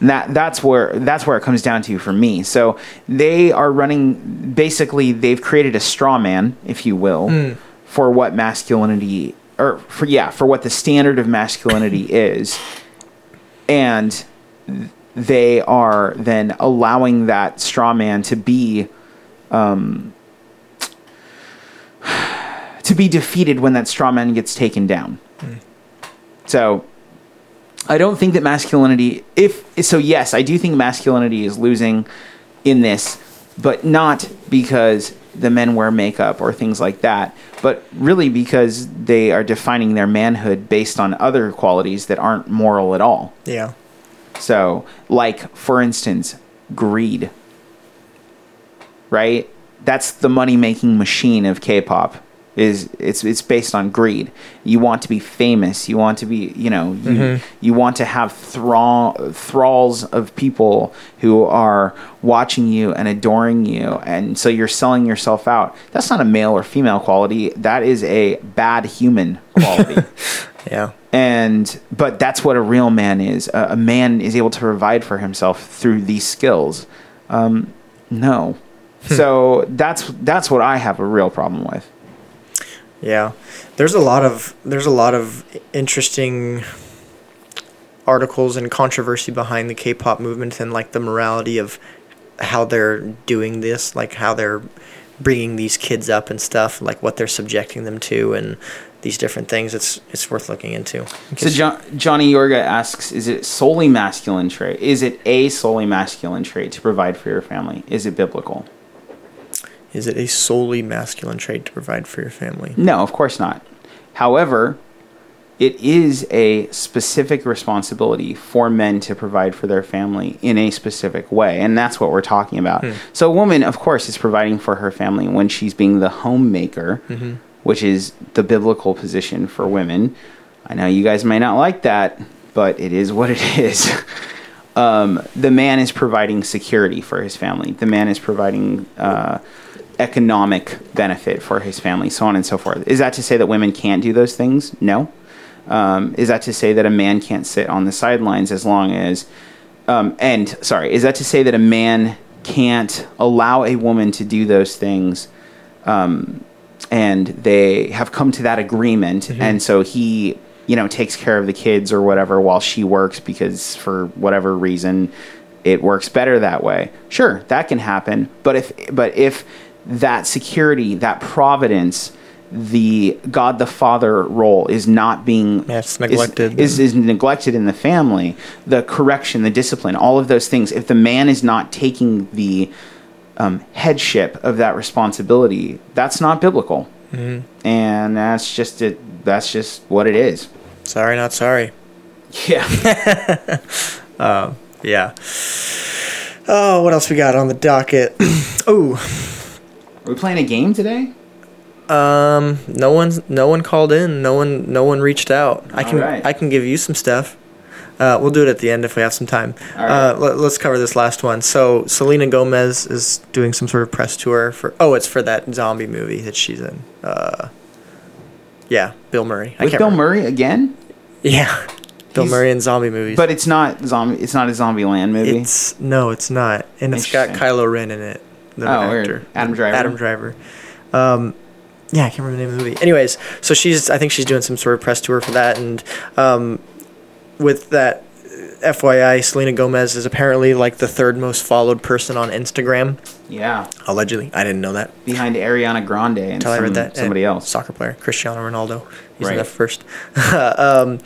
That that's where that's where it comes down to for me. So they are running basically they've created a straw man, if you will, for what masculinity or for yeah, for what the standard of masculinity is. And they are then allowing that straw man to be um, to be defeated when that straw man gets taken down. So I don't think that masculinity if so yes, I do think masculinity is losing in this, but not because the men wear makeup or things like that, but really because they are defining their manhood based on other qualities that aren't moral at all. Yeah. So, like for instance, greed. Right? That's the money-making machine of K-pop. Is it's it's based on greed. You want to be famous. You want to be, you know, you, you want to have thrall, thralls of people who are watching you and adoring you, and so you're selling yourself out. That's not a male or female quality. That is a bad human quality Yeah. and but that's what a real man is a, a man is able to provide for himself through these skills um, no so that's that's what i have a real problem with Yeah, there's a lot of there's a lot of interesting articles and controversy behind the K-pop movement and like the morality of how they're doing this, like how they're bringing these kids up and stuff, like what they're subjecting them to and these different things. It's it's worth looking into. so jo- johnny yorga asks is it solely masculine trait is it a solely masculine trait to provide for your family is it biblical Is it a solely masculine trait to provide for your family? No, of course not. However, it is a specific responsibility for men to provide for their family in a specific way, and that's what we're talking about. So, a woman, of course, is providing for her family when she's being the homemaker, which is the biblical position for women. I know you guys may not like that, but it is what it is. um, the man is providing security for his family. The man is providing uh, economic benefit for his family, so on and so forth. Is that to say that women can't do those things? No. Um, is that to say that a man can't sit on the sidelines as long as, um, and sorry, is that to say that a man can't allow a woman to do those things um, and they have come to that agreement and so he you know takes care of the kids or whatever while she works because for whatever reason it works better that way sure that can happen but if but if that security that providence the god the father role is not being Yeah, it's is- neglected. is, is neglected in the family the correction the discipline all of those things if the man is not taking the um, headship of that responsibility that's not biblical Mm-hmm. and that's just it that's just what it is Sorry, not sorry. yeah Yeah. Oh, what else we got on the docket? oh, are we playing a game today um, no one's no one called in. No one no one reached out. I can Alright. I can give you some stuff. Uh, we'll do it at the end if we have some time. Alright. Uh, let, let's cover this last one. So Selena Gomez is doing some sort of press tour for. Oh, it's for that zombie movie that she's in. Uh, yeah, Bill Murray. With bill remember. murray again Yeah, Bill He's- Murray in zombie movies. but it's not zombie it's not a Zombieland movie It's no, it's not, and it's got. Kylo Ren in it. The Oh, weird. Adam Driver? Adam Driver. Um, yeah, I can't remember the name of the movie. Anyways, so she's I think she's doing some sort of press tour for that, and um, with that, uh, FYI, Selena Gomez is apparently like the third most followed person on Instagram. yeah Allegedly, I didn't know that behind ariana grande and until I read that. somebody else soccer player, Cristiano Ronaldo. He's Right. in that first. um,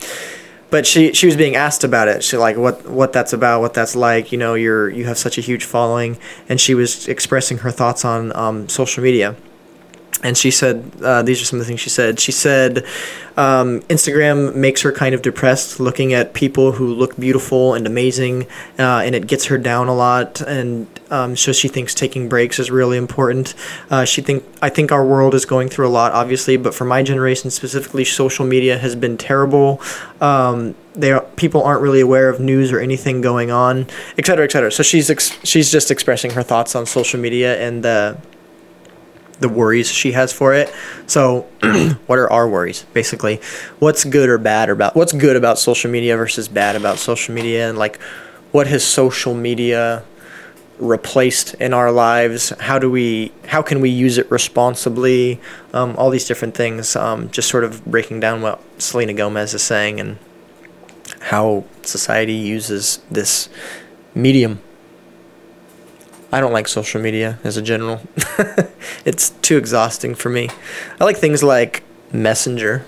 but she she was being asked about it. She like what what that's about, what that's like. You know, you're you have such a huge following, and she was expressing her thoughts on um, social media. and she said uh, these are some of the things she said she said um, instagram makes her kind of depressed looking at people who look beautiful and amazing uh, and it gets her down a lot and um, so she thinks taking breaks is really important uh, she think i think our world is going through a lot obviously but for my generation specifically social media has been terrible um, they people aren't really aware of news or anything going on et cetera et cetera so she's ex- she's just expressing her thoughts on social media and the the worries she has for it. So, what are our worries? Basically, what's good or bad about what's good about social media versus bad about social media, and like, what has social media replaced in our lives? How do we how can we use it responsibly? Um, all these different things. Um, just sort of breaking down what Selena Gomez is saying and how society uses this medium I don't like social media as a general. it's too exhausting for me. I like things like Messenger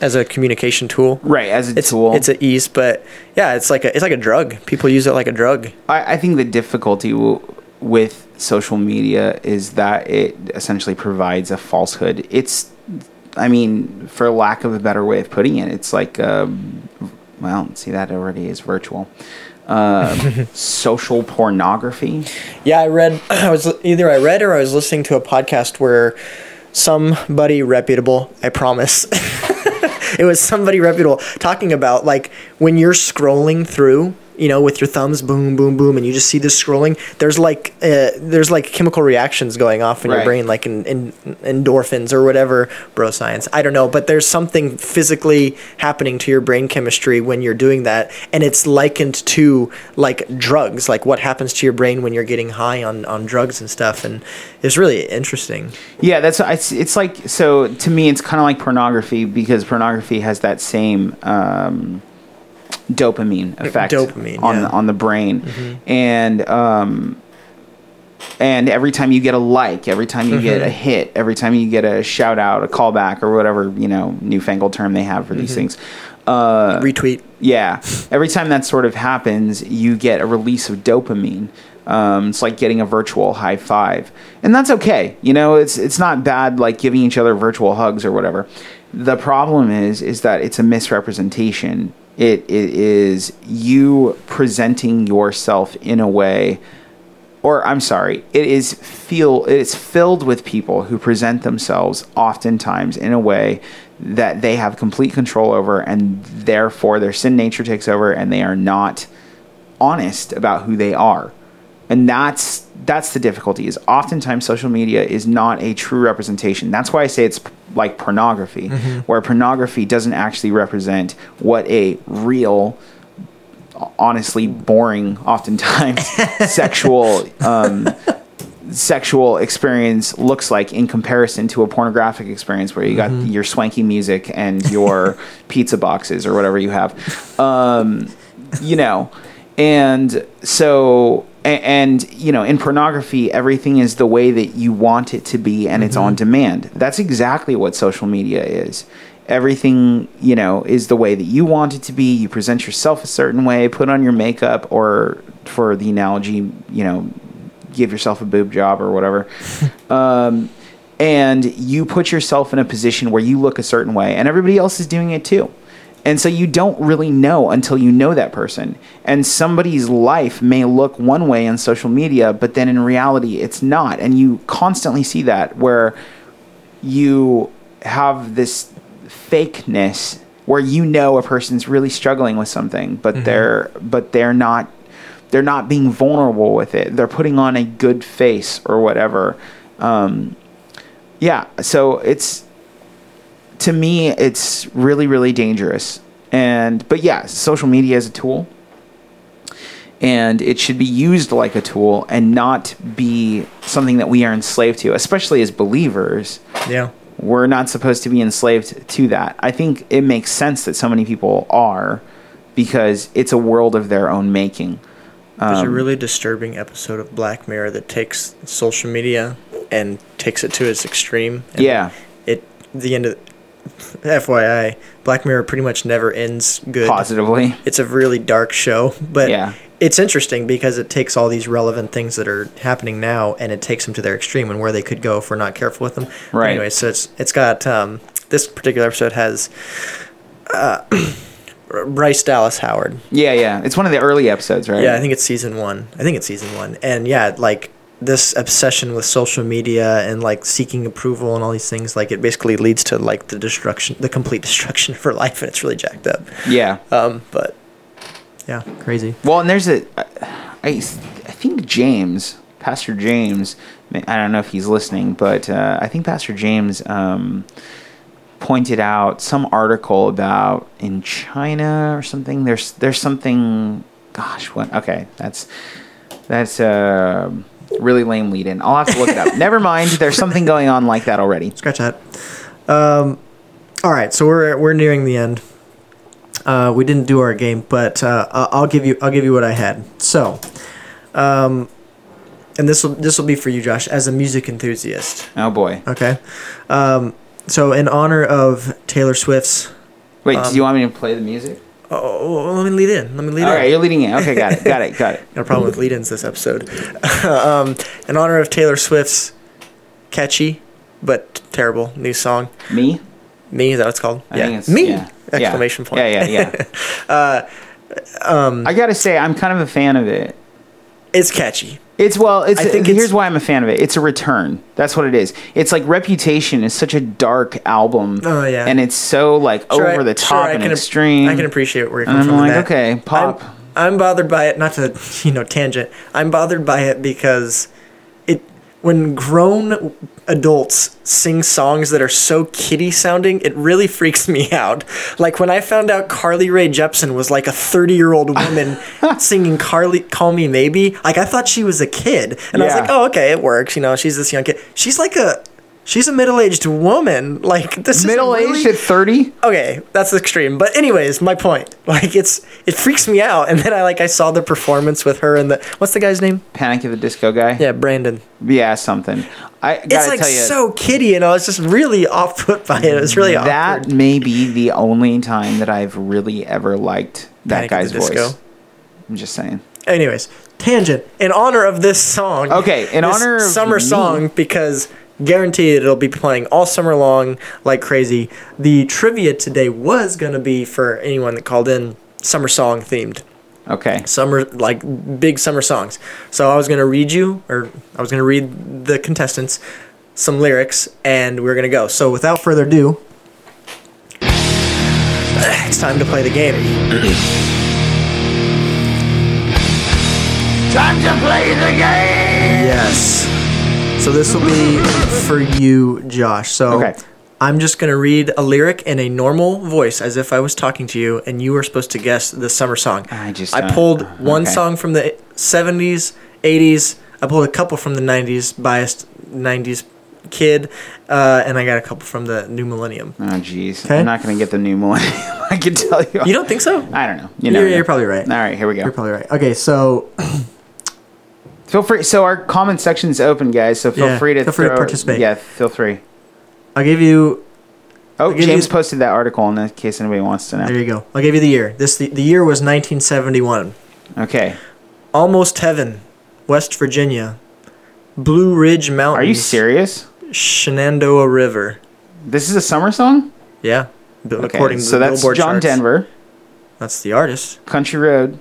as a communication tool. Right, as a It's tool. it's a ease, but yeah, it's like a it's like a drug. People use it like a drug. I, I think the difficulty w- with social media is that it essentially provides a falsehood. It's, I mean, for lack of a better way of putting it, it's like, um, well, see, that already is virtual. Uh, social pornography. Yeah, I read. I was either I read or I was listening to a podcast where somebody reputable. I promise. it was somebody reputable talking about like when you're scrolling through you know with your thumbs boom boom boom and you just see this scrolling there's like uh, there's like chemical reactions going off in your brain like in, in endorphins or whatever. Bro science. I don't know but there's something physically happening to your brain chemistry when you're doing that and it's likened to like drugs like what happens to your brain when you're getting high on on drugs and stuff and it's really interesting. Yeah, that's it's, it's like so to me it's kind of like pornography because pornography has that same um, dopamine effect dopamine, on yeah. the, on the brain, and um, and every time you get a like, every time you get a hit, every time you get a shout out, a callback, or whatever you know newfangled term they have for these things. Uh, retweet yeah. Every time that sort of happens, you get a release of dopamine. Um, it's like getting a virtual high five, and that's okay. You know, it's it's not bad like giving each other virtual hugs or whatever. The problem is is that it's a misrepresentation. It, it is you presenting yourself in a way or I'm sorry, it is feel it's filled with people who present themselves oftentimes in a way that they have complete control over and therefore their sin nature takes over and they are not honest about who they are. And that's that's the difficulty is oftentimes social media is not a true representation. That's why I say it's like pornography, where pornography doesn't actually represent what a real honestly boring oftentimes sexual um, sexual experience looks like in comparison to a pornographic experience where you got your swanky music and your pizza boxes or whatever you have. Um, you know and so and you know in pornography everything is the way that you want it to be and it's on demand. That's exactly what social media is. Everything you know is the way that you want it to be. You present yourself a certain way put on your makeup or for the analogy you know give yourself a boob job or whatever. Um, and you put yourself in a position where you look a certain way and everybody else is doing it too and so you don't really know until you know that person. And somebody's life may look one way on social media but then in reality it's not. And you constantly see that where you have this fakeness where you know a person's really struggling with something but they're but they're not they're not being vulnerable with it. They're putting on a good face or whatever. Um, yeah so it's to me it's really really dangerous and but yeah social media is a tool and it should be used like a tool and not be something that we are enslaved to especially as believers yeah we're not supposed to be enslaved to that. I think it makes sense that so many people are because it's a world of their own making. There's Um, a really disturbing episode of Black Mirror that takes social media and takes it to its extreme. And Yeah. It the end of FYI, Black Mirror pretty much never ends good. Positively. It's a really dark show, but Yeah. it's interesting because it takes all these relevant things that are happening now and it takes them to their extreme and where they could go if we're not careful with them. But Right. Anyway, so it's it's got um, this particular episode has uh, Bryce Dallas Howard. Yeah, yeah. It's one of the early episodes, right? Yeah, I think it's season one. I think it's season one. And yeah, like this obsession with social media and like seeking approval and all these things, like it basically leads to like the destruction, the complete destruction of her life, and it's really jacked up. Yeah. Um, but yeah, crazy. Well, and there's a, I, I think James, Pastor James, I don't know if he's listening, but uh, I think Pastor James um, pointed out some article about in China or something. There's there's something. Gosh, what? Okay, that's that's uh, really lame lead in. I'll have to look it up. Never mind. There's something going on like that already. Scratch that. Um, all right, so we're we're nearing the end. Uh, we didn't do our game, but uh, I'll give you I'll give you what I had. So, um, and this will this will be for you, Josh, as a music enthusiast. Oh boy. Okay. Um, so in honor of Taylor Swift's. Wait, Um, do you want me to play the music? Oh, let me lead in. Let me lead All in. All right, you're leading in. Okay, got it. Got it. Got it. no problem with lead-ins this episode. um, in honor of Taylor Swift's catchy but terrible new song, Me? "Me." Is that what it's called? I yeah, think it's me! Yeah. Exclamation yeah. point. Yeah, yeah, yeah. Um, I gotta say, I'm kind of a fan of it. It's catchy. It's well, it's, I think here's it's- why I'm a fan of it. It's a return. That's what it is. It's like Reputation is such a dark album. Oh, yeah. and it's so like Sure, over I- the sure, top I and can, extreme. I can appreciate where you're coming I'm from. like, that. okay, pop. I'm, I'm bothered by it. Not to you know tangent. I'm bothered by it because when grown adults sing songs that are so kiddie sounding, it really freaks me out. Like when I found out Carly Rae Jepsen was like a 30 year old woman singing Carly Call Me Maybe, like I thought she was a kid. And I was like, oh, okay, it works. You know, she's this young kid. She's like a. She's a middle-aged woman. Like this is Middle aged really- at 30. okay that's extreme but anyways my point like it's it freaks me out and then i like i saw the performance with her and the what's the guy's name Panic of the Disco guy. yeah brandon yeah, something. I gotta it's like tell you, so kiddie and i was just really off put by it it was really off. that awkward may be the only time that I've really ever liked that Panic guy's the voice. Disco. I'm just saying. anyways tangent in honor of this song Okay, in honor of summer me- song because guaranteed it'll be playing all summer long like crazy the trivia today was going to be for anyone that called in summer song themed Okay. summer like big summer songs. So I was gonna read you, or I was gonna read the contestants some lyrics, and we are gonna go. So without further ado, it's time to play the game. Time to play the game. Yes. So this will be for you, Josh. So Okay. I'm just gonna read a lyric in a normal voice, as if I was talking to you, and you are supposed to guess the summer song. I just I don't- pulled one okay. song from the 70s, 80s. I pulled a couple from the 90s, biased 90s kid, uh, and I got a couple from the new millennium. Oh, jeez. Okay. I'm not going to get the new millennium. I can tell you. You don't think so? I don't know. You You're, know. you're probably right. All right, here we go. You're probably right. Okay, so Feel free. So our comment section's open, guys. So feel Yeah, free to feel free to participate. Yeah, feel free. I'll give you. Oh, give James you- posted that article in case anybody wants to know. There you go. I'll give you the year. This the, the year was 1971. Okay. Almost Heaven, West Virginia. Blue Ridge Mountains. Are you serious? Shenandoah River. This is a summer song? Yeah. Okay. According to so the that's Billboard John charts. Denver, That's the artist. Country Road,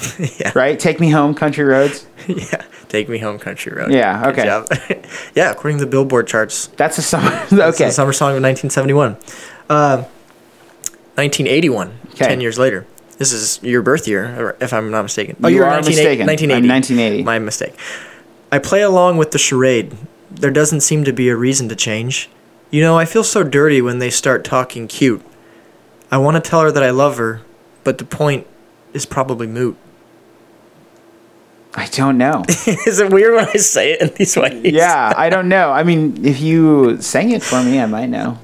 yeah. right? Take me home, Country Roads. yeah. Take me home, country road. Yeah, okay. yeah. According to the Billboard charts. That's a summer. Okay. the summer song of 1971. Uh, 1981. Okay. Ten years later. This is your birth year, if I'm not mistaken. You you're are 1980 mistaken. 1980. I'm 1980. My mistake. I play along with the charade. There doesn't seem to be a reason to change. You know, I feel so dirty when they start talking cute. I want to tell her that I love her, but the point is probably moot. I don't know. is it weird when I say it in these ways? yeah, I don't know. I mean, if you sang it for me, I might know.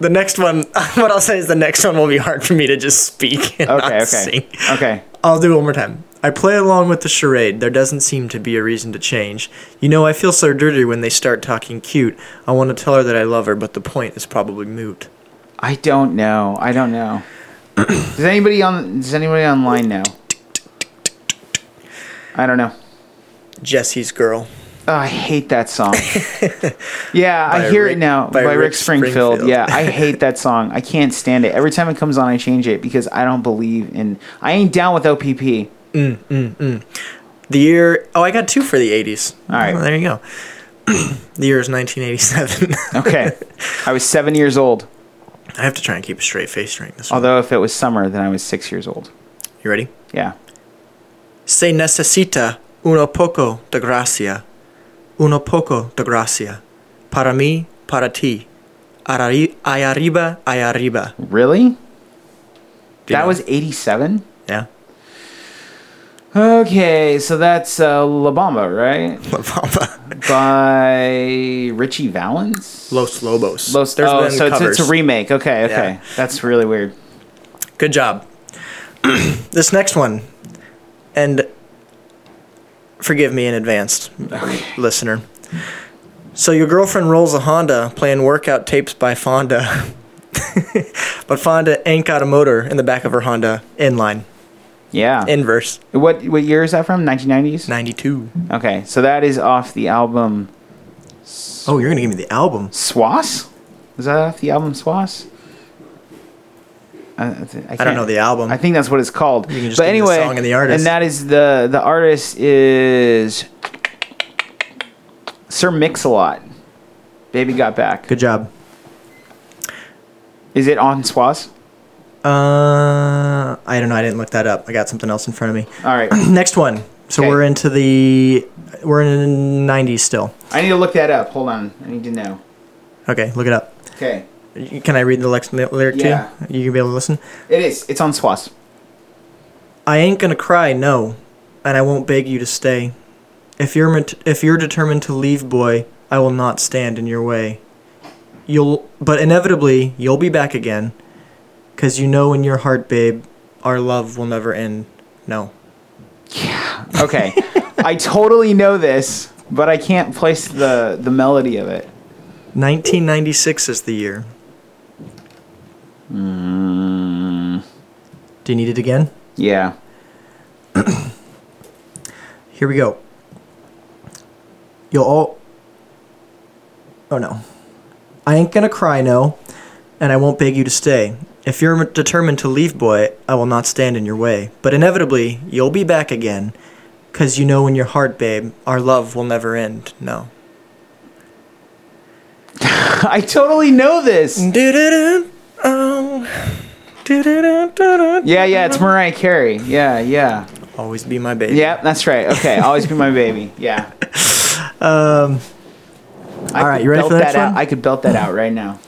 The next one, what I'll say is the next one will be hard for me to just speak and Okay, not okay. sing. Okay. I'll do it one more time. I play along with the charade. There doesn't seem to be a reason to change. You know, I feel so dirty when they start talking cute. I want to tell her that I love her, but the point is probably moot. I don't know. I don't know. does anybody on does anybody online know? I don't know. Jesse's Girl. Oh, I hate that song. yeah, I hear Rick- it now by by, Rick, Rick Springfield. Springfield. Yeah, I hate that song. I can't stand it. Every time it comes on, I change it because I don't believe in. I ain't down with OPP. Mm, mm, mm. The year. Oh, I got two for the 80s. All right. Well, there you go. the year is 1987. Okay, I was seven years old. I have to try and keep a straight face during this one. Although if it was summer, then I was six years old. You ready? Yeah. Se necesita uno poco de gracia. Uno poco de gracia. Para mí, para ti. Arari- Ay arriba, ay arriba. Really? That was eighty-seven. Yeah. Okay, so that's uh, La Bamba, right? La Bamba. By Ritchie Valens. Los Lobos. Los, There's oh, so it's, it's a remake. Okay, okay, Yeah. that's really weird. Good job. this next one, and forgive me in advance, listener. So your girlfriend rolls a Honda playing workout tapes by Fonda, but Fonda ain't got a motor in the back of her Honda inline. Yeah. Inverse. what what year is that from? 1990s. 92. Okay, so that is off the album Oh, you're gonna give me the album. Swass. Is that off the album Swass? I, I, th- I I don't know the album. I think that's what it's called. You can just but me the anyway, song and the artist. and that is the the artist is Sir Mix-a-Lot. Baby got back. Good job. Is it on Swass? Uh, I don't know. I didn't look that up. I got something else in front of me. All right. Next one. So Okay. we're into the we're in the 90s still. I need to look that up. Hold on. I need to know. Okay, look it up. Okay. Can I read the lex- lyric Yeah. too? You can be able to listen. It is. It's on Swass. I ain't gonna cry, no, and I won't beg you to stay. If you're mat- if you're determined to leave, boy, I will not stand in your way. You'll, but inevitably, you'll be back again, cause you know in your heart, babe, our love will never end. No. Yeah. Okay. I totally know this, but I can't place the the melody of it. 1996 is the year. Mm. Do you need it again? Yeah. Here we go. You'll all. Oh no. I ain't gonna cry, no, and I won't beg you to stay. If you're determined to leave, boy, I will not stand in your way. But inevitably, you'll be back again, 'cause you know in your heart, babe, our love will never end. No. I totally know this. Do-do-do, oh. Yeah, yeah, it's Mariah Carey. Yeah, yeah. Always be my baby. Yeah, that's right. Okay, always be my baby. Yeah. Um. I All right, you ready for the next that out. one? I could belt that out right now.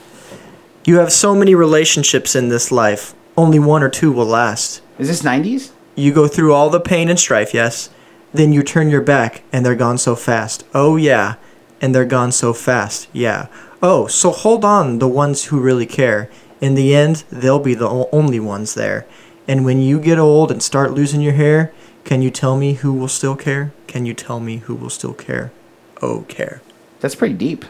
You have so many relationships in this life. Only one or two will last. Is this 90s? You go through all the pain and strife, yes. Then you turn your back and they're gone so fast. Oh, yeah. And they're gone so fast. Yeah. Oh, so hold on, the ones who really care. In the end, they'll be the only ones there. And when you get old and start losing your hair, can you tell me who will still care? Can you tell me who will still care? Oh, care. That's pretty deep.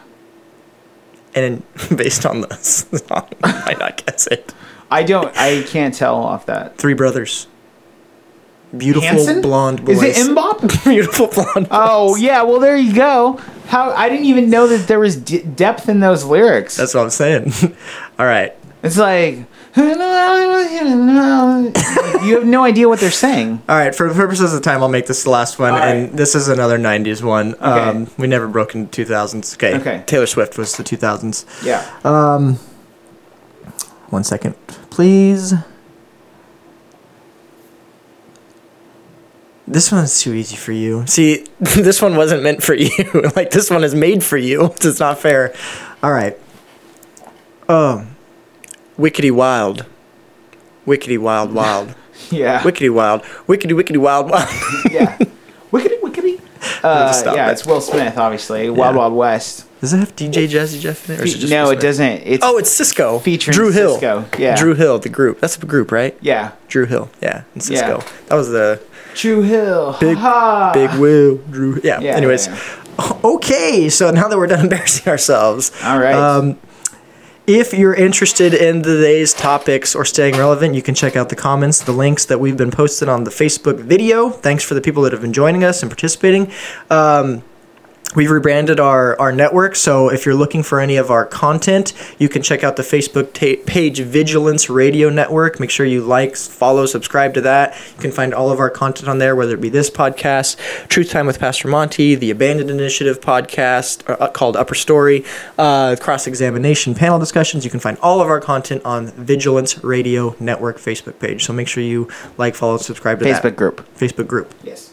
And based on the song, you might not guess it. I don't. I can't tell off that. Three brothers. Beautiful Hanson? blonde boys. Is it MMMBop? Beautiful blonde. Oh yeah. Well, there you go. How I didn't even know that there was d- depth in those lyrics. That's what I'm saying. All right. It's like you have no idea what they're saying. All right. For the purposes of time, I'll make this the last one, All and this is another '90s one. Um, we never broke into 2000s. Okay. Okay. Taylor Swift was the 2000s. Yeah. Um, One second, please. This one's too easy for you. See, this one wasn't meant for you. like this one is made for you. It's not fair. All right. Um, Wickedy Wild. Wickedy Wild Wild. yeah. Wickedy Wild. Wickedy Wickedy Wild Wild. yeah. Wickedy wickedy. Uh, yeah, it. it's Will Smith, obviously. Wild Yeah. Wild West. Does it have DJ Jazzy Jeff in it? Or is it just no, it doesn't. It's Oh, it's Sisqó. Featuring Dru Hill. Sisqó, yeah. Dru Hill, the group. That's a group, right? yeah. Dru Hill. Yeah, and Sisqó. Yeah. That was the Dru Hill. Big-. Big Will. Drew. Yeah. Yeah, Anyways, okay. So now that we're done embarrassing ourselves, All right. Um, if you're interested in today's topics or staying relevant, you can check out the comments, the links that we've been posted on the Facebook video. Thanks for the people that have been joining us and participating. Um, We've rebranded our, our network, so if you're looking for any of our content, you can check out the Facebook ta- page Vigilance Radio Network. Make sure you like, follow, subscribe to that. You can find all of our content on there, whether it be this podcast, Truth Time with Pastor Monty, the Abandoned Initiative podcast uh, called Upper Story, uh, cross examination panel discussions. You can find all of our content on Vigilance Radio Network Facebook page. So make sure you like, follow, subscribe to that Facebook group. Facebook group. Yes.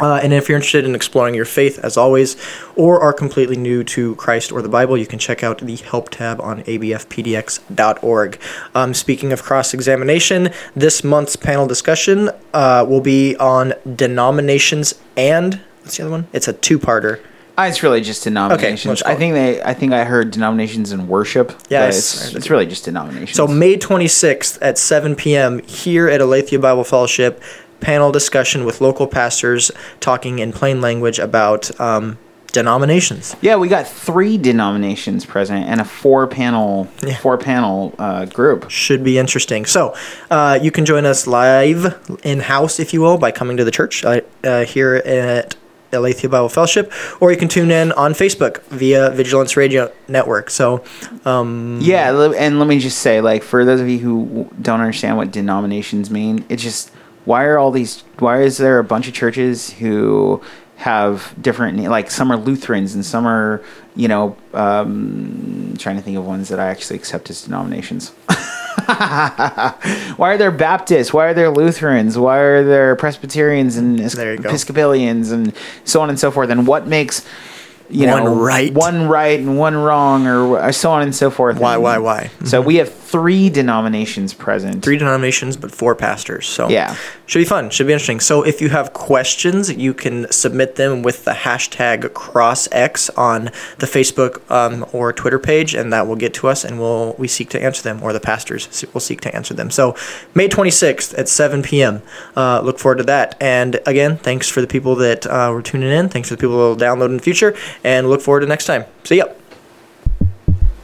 Uh, and if you're interested in exploring your faith, as always, or are completely new to Christ or the Bible, you can check out the Help tab on abfpdx.org. Um, speaking of cross examination, this month's panel discussion uh, will be on denominations and what's the other one? It's a two parter. Uh, It's really just denominations. let's I think they. I think I heard denominations and worship. Yeah, it's- it's, it's really just denominations. So, May 26th at 7 p.m., here at Aletheia Bible Fellowship, panel discussion with local pastors talking in plain language about um, denominations. yeah, we got three denominations present and a four panel Yeah. four panel uh, group. should be interesting. So, uh, you can join us live in house, if you will, by coming to the church uh, uh, here at Aletheia Bible Fellowship, or you can tune in on Facebook via Vigilance Radio Network. So, um, Yeah, and let me just say, like, for those of you who don't understand what denominations mean, it's just why are all these? Why is there a bunch of churches who have different, like, some are Lutherans and some are, you know, um, trying to think of ones that I actually accept as denominations. why are there Baptists? Why are there Lutherans? Why are there Presbyterians and. Episcopalians and so on and so forth? And what makes you One know right. one right and one wrong, or so on and so forth? Why, And why, why? So we have three denominations present. three denominations, but four pastors. So Yeah. should be fun. Should be interesting. So if you have questions, you can submit them with the hashtag CrossX on the Facebook um, or Twitter page, and that will get to us, and we'll we seek to answer them, or the pastors will seek to answer them. So May 26th at 7 p.m. Uh, look forward to that. And again, thanks for the people that uh, were tuning in. Thanks for the people that will download in the future, and look forward to next time. See ya.